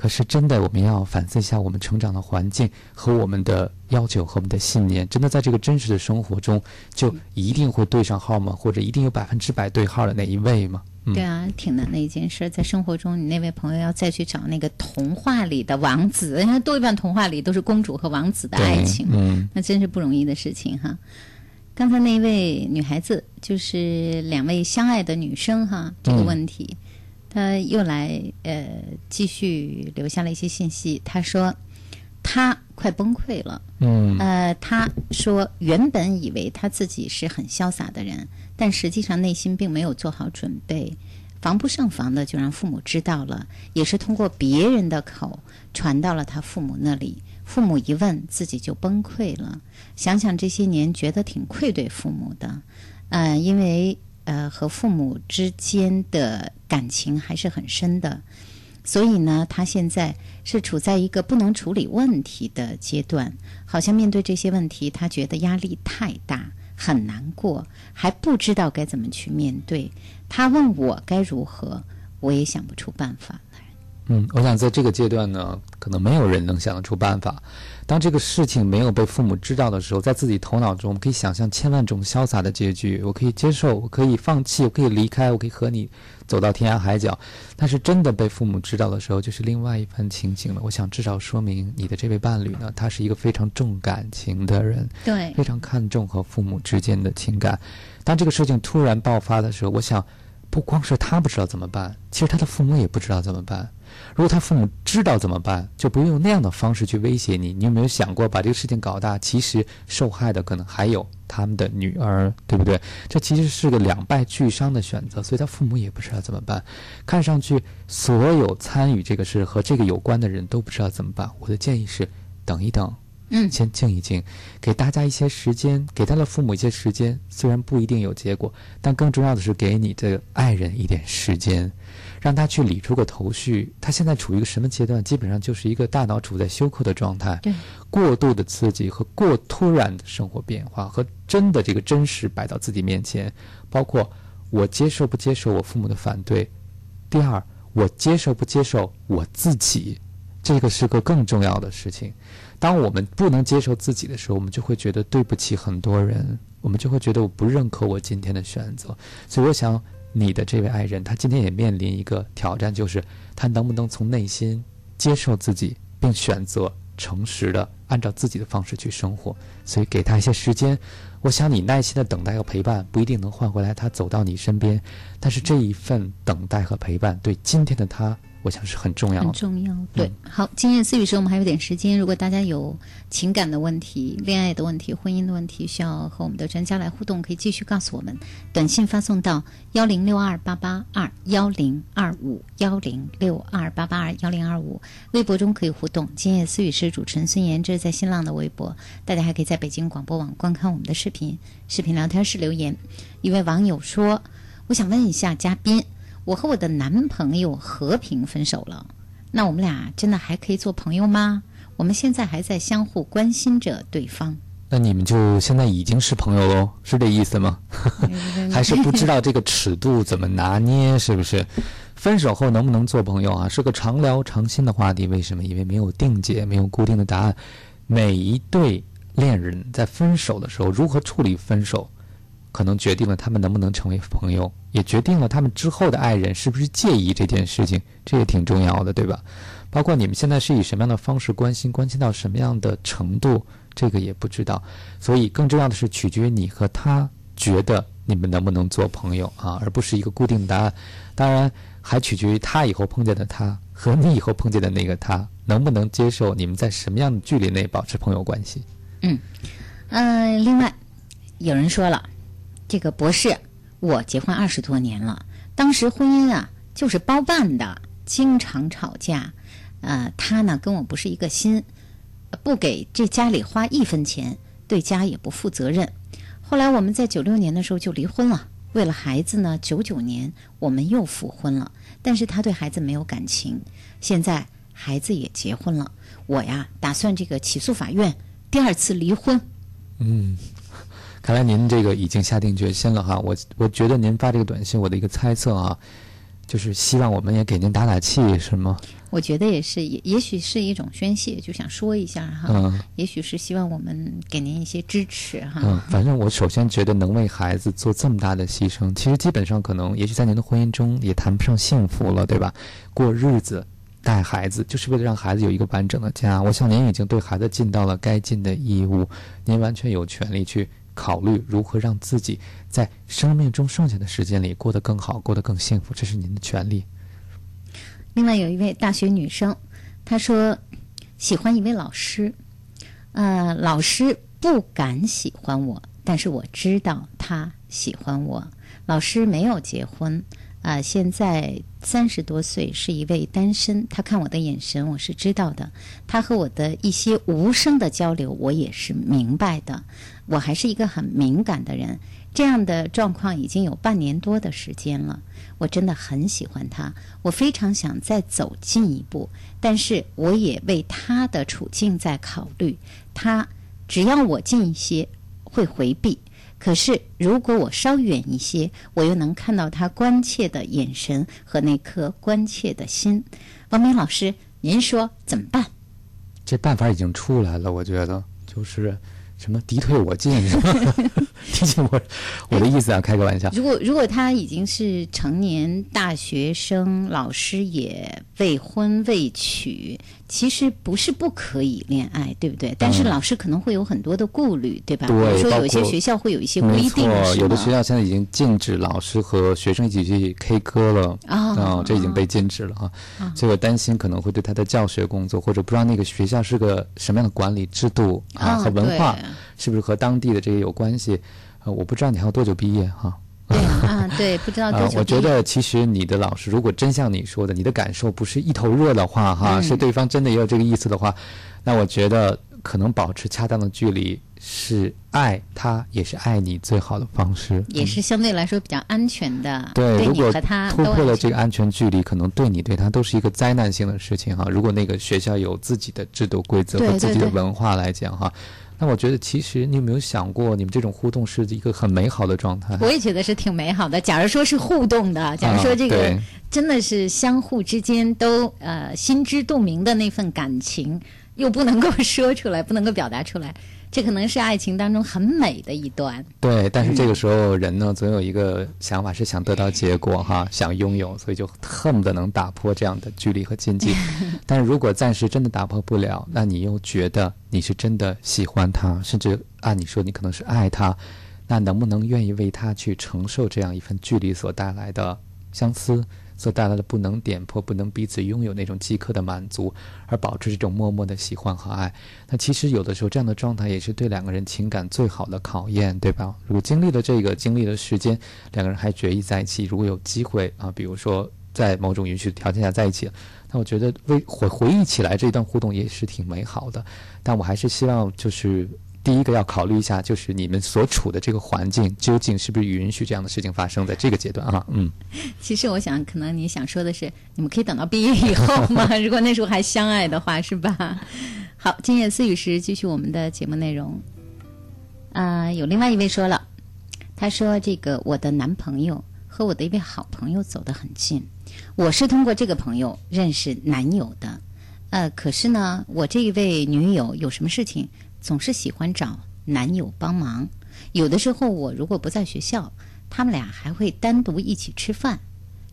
可是真的，我们要反思一下我们成长的环境和我们的要求和我们的信念。真的在这个真实的生活中，就一定会对上号吗？或者一定有百分之百对号的那一位吗？对啊，挺难的一件事。在生活中，你那位朋友要再去找那个童话里的王子，人家多一半童话里都是公主和王子的爱情，嗯，那真是不容易的事情哈。刚才那一位女孩子，就是两位相爱的女生哈，这个问题。他又来呃继续留下了一些信息。他说他快崩溃了。嗯呃，他说原本以为他自己是很潇洒的人，但实际上内心并没有做好准备，防不胜防的就让父母知道了，也是通过别人的口传到了他父母那里。父母一问，自己就崩溃了。想想这些年，觉得挺愧对父母的，呃，因为呃和父母之间的感情还是很深的，所以呢，他现在是处在一个不能处理问题的阶段，好像面对这些问题，他觉得压力太大，很难过，还不知道该怎么去面对。他问我该如何，我也想不出办法。嗯，我想在这个阶段呢，可能没有人能想得出办法。当这个事情没有被父母知道的时候，在自己头脑中，我们可以想象千万种潇洒的结局。我可以接受，我可以放弃，我可以离开，我可以和你走到天涯海角。但是真的被父母知道的时候，就是另外一番情景了。我想至少说明你的这位伴侣呢，他是一个非常重感情的人，对非常看重和父母之间的情感。当这个事情突然爆发的时候，我想，不光是他不知道怎么办，其实他的父母也不知道怎么办。如果他父母知道怎么办，就不用用那样的方式去威胁你。你有没有想过，把这个事情搞大，其实受害的可能还有他们的女儿，对不对？这其实是个两败俱伤的选择，所以他父母也不知道怎么办。看上去，所有参与这个事和这个有关的人都不知道怎么办。我的建议是，等一等。嗯先静一静，给大家一些时间，给他的父母一些时间。虽然不一定有结果，但更重要的是给你的爱人一点时间，让他去理出个头绪。他现在处于一个什么阶段？基本上就是一个大脑处在休克的状态。对，过度的刺激和过突然的生活变化和真的这个真实摆到自己面前，包括我接受不接受我父母的反对，第二，我接受不接受我自己，这个是个更重要的事情。当我们不能接受自己的时候，我们就会觉得对不起很多人，我们就会觉得我不认可我今天的选择。所以，我想你的这位爱人，他今天也面临一个挑战，就是他能不能从内心接受自己，并选择诚实的按照自己的方式去生活。所以，给他一些时间。我想你耐心的等待和陪伴，不一定能换回来他走到你身边，但是这一份等待和陪伴，对今天的他。我想是很重要的，很重要。对，好，今夜思语时我们还有点时间，如果大家有情感的问题、恋爱的问题、婚姻的问题，需要和我们的专家来互动，可以继续告诉我们。短信发送到幺零六二八八二幺零二五幺零六二八八二幺零二五，微博中可以互动。今夜思语是主持人孙岩，这是在新浪的微博，大家还可以在北京广播网观看我们的视频。视频聊天室留言，一位网友说：“我想问一下嘉宾。”我和我的男朋友和平分手了，那我们俩真的还可以做朋友吗？我们现在还在相互关心着对方。那你们就现在已经是朋友喽，是这意思吗？还是不知道这个尺度怎么拿捏？是不是？分手后能不能做朋友啊？是个常聊常新的话题。为什么？因为没有定解，没有固定的答案。每一对恋人在分手的时候，如何处理分手？可能决定了他们能不能成为朋友，也决定了他们之后的爱人是不是介意这件事情，这也挺重要的，对吧？包括你们现在是以什么样的方式关心，关心到什么样的程度，这个也不知道。所以更重要的是取决于你和他觉得你们能不能做朋友啊，而不是一个固定的答案。当然，还取决于他以后碰见的他和你以后碰见的那个他能不能接受你们在什么样的距离内保持朋友关系。嗯，呃，另外有人说了。这个博士，我结婚二十多年了，当时婚姻啊就是包办的，经常吵架。呃，他呢跟我不是一个心，不给这家里花一分钱，对家也不负责任。后来我们在九六年的时候就离婚了。为了孩子呢，九九年我们又复婚了。但是他对孩子没有感情。现在孩子也结婚了，我呀打算这个起诉法院第二次离婚。嗯。看来您这个已经下定决心了哈，我我觉得您发这个短信，我的一个猜测啊，就是希望我们也给您打打气，是吗？我觉得也是，也也许是一种宣泄，就想说一下哈。嗯。也许是希望我们给您一些支持哈。嗯，反正我首先觉得能为孩子做这么大的牺牲，其实基本上可能，也许在您的婚姻中也谈不上幸福了，对吧？过日子、带孩子，就是为了让孩子有一个完整的家。我想您已经对孩子尽到了该尽的义务，您完全有权利去。考虑如何让自己在生命中剩下的时间里过得更好，过得更幸福，这是您的权利。另外有一位大学女生，她说喜欢一位老师，呃，老师不敢喜欢我，但是我知道他喜欢我。老师没有结婚，啊、现在三十多岁，是一位单身。他看我的眼神，我是知道的。他和我的一些无声的交流，我也是明白的。我还是一个很敏感的人，这样的状况已经有半年多的时间了。我真的很喜欢他，我非常想再走近一步，但是我也为他的处境在考虑。他只要我近一些，会回避。可是，如果我稍远一些，我又能看到他关切的眼神和那颗关切的心。王明老师，您说怎么办？这办法已经出来了，我觉得就是什么敌退我进，是吧？提醒我我的意思啊，开个玩笑。如果如果他已经是成年大学生，老师也未婚未娶，其实不是不可以恋爱，对不对？但是老师可能会有很多的顾虑，对吧？对比如说有一些学校会有一些规定，有的学校现在已经禁止老师和学生一起去 K 歌了。哦嗯，这已经被禁止了哈，哦所以我担心可能会对他的教学工作，或者不知道那个学校是个什么样的管理制度啊哦和文化，是不是和当地的这个有关系？呃，我不知道你还有多久毕业哈。对啊，对，不知道多啊，久、我觉得其实你的老师如果真像你说的，你的感受不是一头热的话，哈，嗯是对方真的也有这个意思的话，那我觉得可能保持恰当的距离是爱他，也是爱你最好的方式。也是相对来说比较安全的，对，如果他突破了这个安全距离，可能对你对他都是一个灾难性的事情哈。如果那个学校有自己的制度规则和自己的文化来讲哈，那我觉得其实你有没有想过，你们这种互动是一个很美好的状态？我也觉得是挺美好的。假如说是互动的，假如说这个真的是相互之间都呃心知肚明的那份感情，又不能够 说出来，不能够表达出来，这可能是爱情当中很美的一段。对，但是这嗯个时候人呢，总有一个想法是想得到结果哈，想拥有，所以就恨不得能打破这样的距离和禁忌。但是如果暂时真的打破不了，那你又觉得你是真的喜欢他，甚至按你说你可能是爱他，那能不能愿意为他去承受这样一份距离所带来的相思？所带来的不能点破、不能彼此拥有那种即刻的满足，而保持这种默默的喜欢和爱。那其实有的时候这样的状态也是对两个人情感最好的考验，对吧？如果经历了这个，经历了时间，两个人还决意在一起，如果有机会啊，比如说在某种允许的条件下在一起，那我觉得为回回忆起来这一段互动也是挺美好的。但我还是希望就是。第一个要考虑一下，就是你们所处的这个环境究竟是不是允许这样的事情发生在这个阶段啊？嗯，其实我想，可能你想说的是，你们可以等到毕业以后嘛，如果那时候还相爱的话，是吧？好，今夜思雨时继续我们的节目内容。啊、有另外一位说了，他说这个我的男朋友和我的一位好朋友走得很近，我是通过这个朋友认识男友的，呃，可是呢，我这一位女友有什么事情总是喜欢找男友帮忙，有的时候我如果不在学校，他们俩还会单独一起吃饭，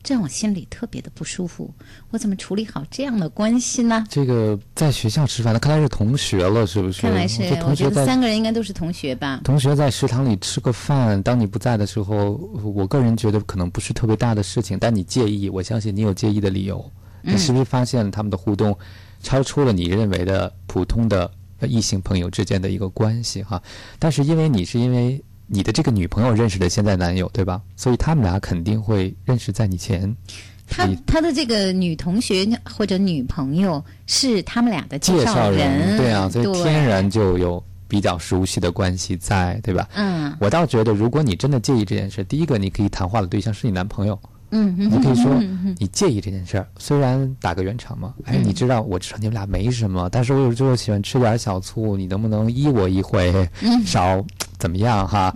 这让我心里特别的不舒服。我怎么处理好这样的关系呢？这个在学校吃饭，那看来是同学了，是不是？看来是这，我觉得三个人应该都是同学吧。同学在食堂里吃个饭，当你不在的时候，我个人觉得可能不是特别大的事情，但你介意，我相信你有介意的理由。嗯你是不是发现他们的互动超出了你认为的普通的呃异性朋友之间的一个关系哈？但是因为你是因为你的这个女朋友认识的现在男友对吧？所以他们俩肯定会认识在你前。他他的这个女同学或者女朋友是他们俩的介绍绍人，对啊，所以天然就有比较熟悉的关系在，对吧？嗯我倒觉得，如果你真的介意这件事，第一个你可以谈话的对象是你男朋友，嗯，你就可以说你介意这件事儿。虽然打个圆场嘛，哎，嗯。你知道我知道你们俩没什么，但是我有时候喜欢吃点小醋，你能不能依我一回，嗯。少怎么样哈？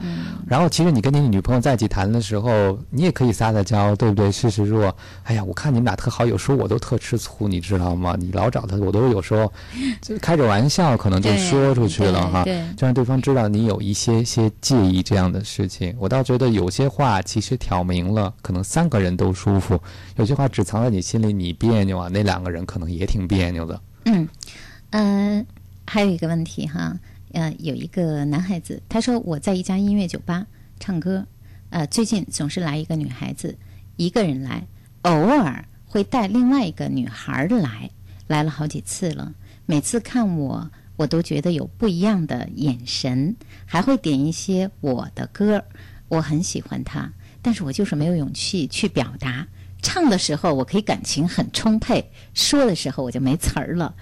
然后其实你跟你女朋友在一起谈的时候，你也可以撒撒娇，对不对？示示弱。哎呀，我看你们俩特好，有时候我都特吃醋，你知道吗？你老找他，我都有时候就开着玩笑，可能就说出去了哈。就让对方知道你有一些些介意这样的事情。我倒觉得有些话其实挑明了，可能三个人都舒服；有些话只藏在你心里，你别扭啊，那两个人可能也挺别扭的。嗯，呃，还有一个问题哈，呃，有一个男孩子，他说我在一家音乐酒吧唱歌，呃，最近总是来一个女孩子，一个人来，偶尔会带另外一个女孩来，来了好几次了。每次看我，我都觉得有不一样的眼神，还会点一些我的歌，我很喜欢他，但是我就是没有勇气去表达。唱的时候我可以感情很充沛，说的时候我就没词儿了。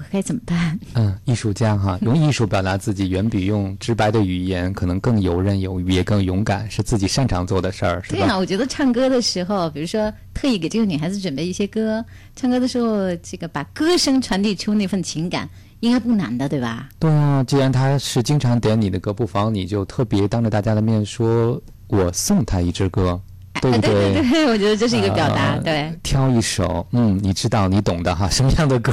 我该怎么办？嗯，艺术家哈，用艺术表达自己，远比用直白的语言可能更游刃有余，也更勇敢，是自己擅长做的事儿，是吧？对啊，我觉得唱歌的时候，比如说特意给这个女孩子准备一些歌，唱歌的时候，这个把歌声传递出那份情感，应该不难的，对吧？对啊，既然他是经常点你的歌，不妨你就特别当着大家的面说，我送他一支歌。对不对？对对，我觉得这是一个表达。对，挑一首，嗯，你知道，你懂的哈，什么样的歌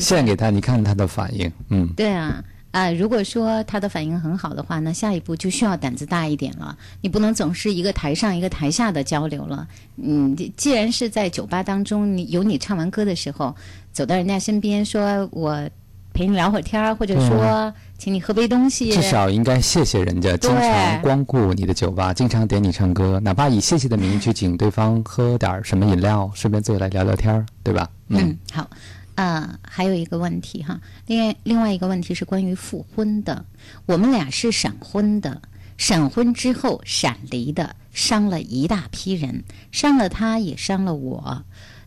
献给他？你看他的反应，嗯。对啊，啊，如果说他的反应很好的话，那下一步就需要胆子大一点了。你不能总是一个台上一个台下的交流了。嗯，既然是在酒吧当中，你有你唱完歌的时候，走到人家身边，说我。陪你聊会儿天儿，或者说请你喝杯东西，至少应该谢谢人家经常光顾你的酒吧，经常点你唱歌，哪怕以谢谢的名义去请对方喝点什么饮料，顺便坐下来聊聊天儿，对吧？嗯，好，啊，还有一个问题哈，另外另外一个问题是关于复婚的，我们俩是闪婚的，闪婚之后闪离的，伤了一大批人，伤了他也伤了我，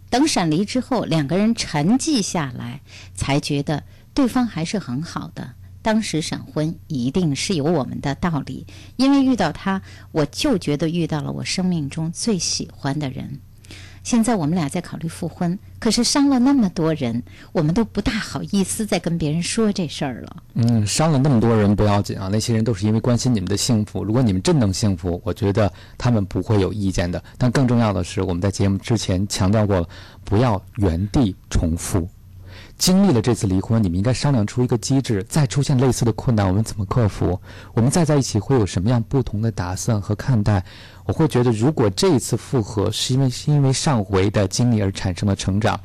等闪离之后，两个人沉寂下来，才觉得。对方还是很好的，当时闪婚一定是有我们的道理，因为遇到他，我就觉得遇到了我生命中最喜欢的人。现在我们俩在考虑复婚，可是伤了那么多人，我们都不大好意思再跟别人说这事儿了。嗯，伤了那么多人不要紧啊，那些人都是因为关心你们的幸福。如果你们真能幸福，我觉得他们不会有意见的。但更重要的是，我们在节目之前强调过了，不要原地重复。经历了这次离婚，你们应该商量出一个机制，再出现类似的困难，我们怎么克服？我们再在一起会有什么样不同的打算和看待？我会觉得，如果这一次复合是因为 是因为上回的经历而产生的成长。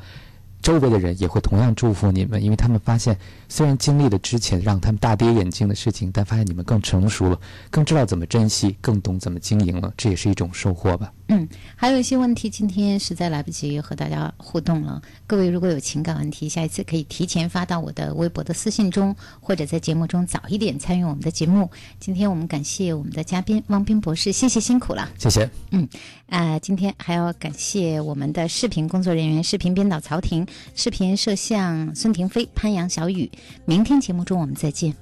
周围的人也会同样祝福你们，因为他们发现，虽然经历了之前让他们大跌眼镜的事情，但发现你们更成熟了，更知道怎么珍惜，更懂怎么经营了，这也是一种收获吧。嗯，还有一些问题，今天实在来不及和大家互动了。各位如果有情感问题，下一次可以提前发到我的微博的私信中，或者在节目中早一点参与我们的节目。今天我们感谢我们的嘉宾汪斌博士，谢谢辛苦了，谢谢。嗯，啊，今天还要感谢我们的视频工作人员、视频编导曹婷。视频摄像孙婷飞、潘阳、小雨，明天节目中我们再见。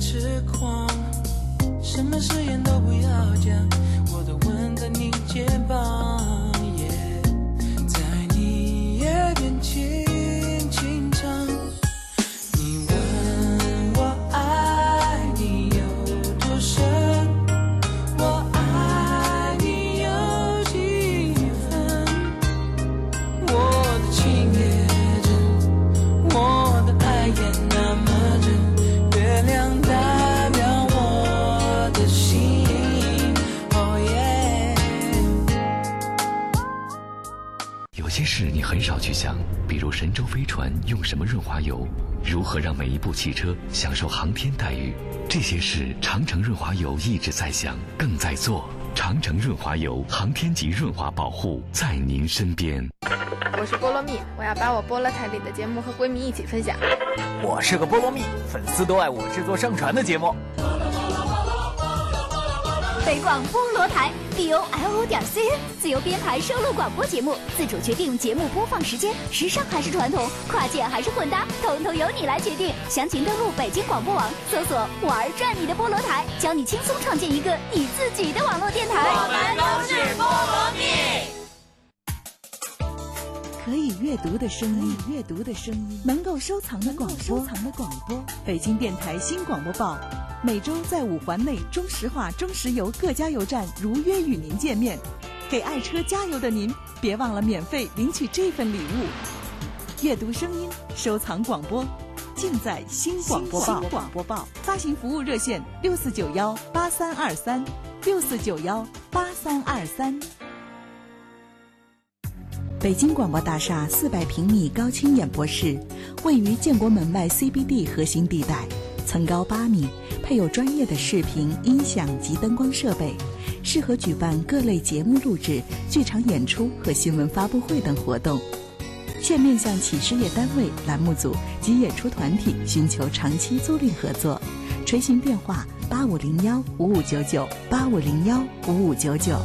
痴狂什么誓言都不要讲，很少去想，比如神舟飞船用什么润滑油，如何让每一部汽车享受航天待遇，这些事长城润滑油一直在想，更在做。长城润滑油，航天级润滑保护，在您身边。我是菠萝蜜，我要把我菠萝台里的节目和闺蜜一起分享。我是个菠萝蜜，粉丝都爱我制作上传的节目。北广菠萝台 b o l o 点 c n 自由编排收录广播节目，自主决定节目播放时间，时尚还是传统，跨界还是混搭，统统由你来决定。详情登录北京广播网，搜索“玩转你的菠萝台”，教你轻松创建一个你自己的网络电台。我们都是菠萝蜜。可以阅读的声音，阅读的声音，能够收藏的广播，收藏的广播。北京电台新广播报。每周在五环内中石化、中石油各加油站如约与您见面，给爱车加油的您，别忘了免费领取这份礼物。阅读声音，收藏广播，尽在新广播报。广播报发行服务热线：六四九幺八三二三，六四九幺八三二三。北京广播大厦四百平米高清演播室，位于建国门外 CBD 核心地带。层高八米，配有专业的视频、音响及灯光设备，适合举办各类节目录制、剧场演出和新闻发布会等活动。现面向企事业单位、栏目组及演出团体寻求长期租赁合作，垂询电话：八五零幺五五九九八五零幺五五九九。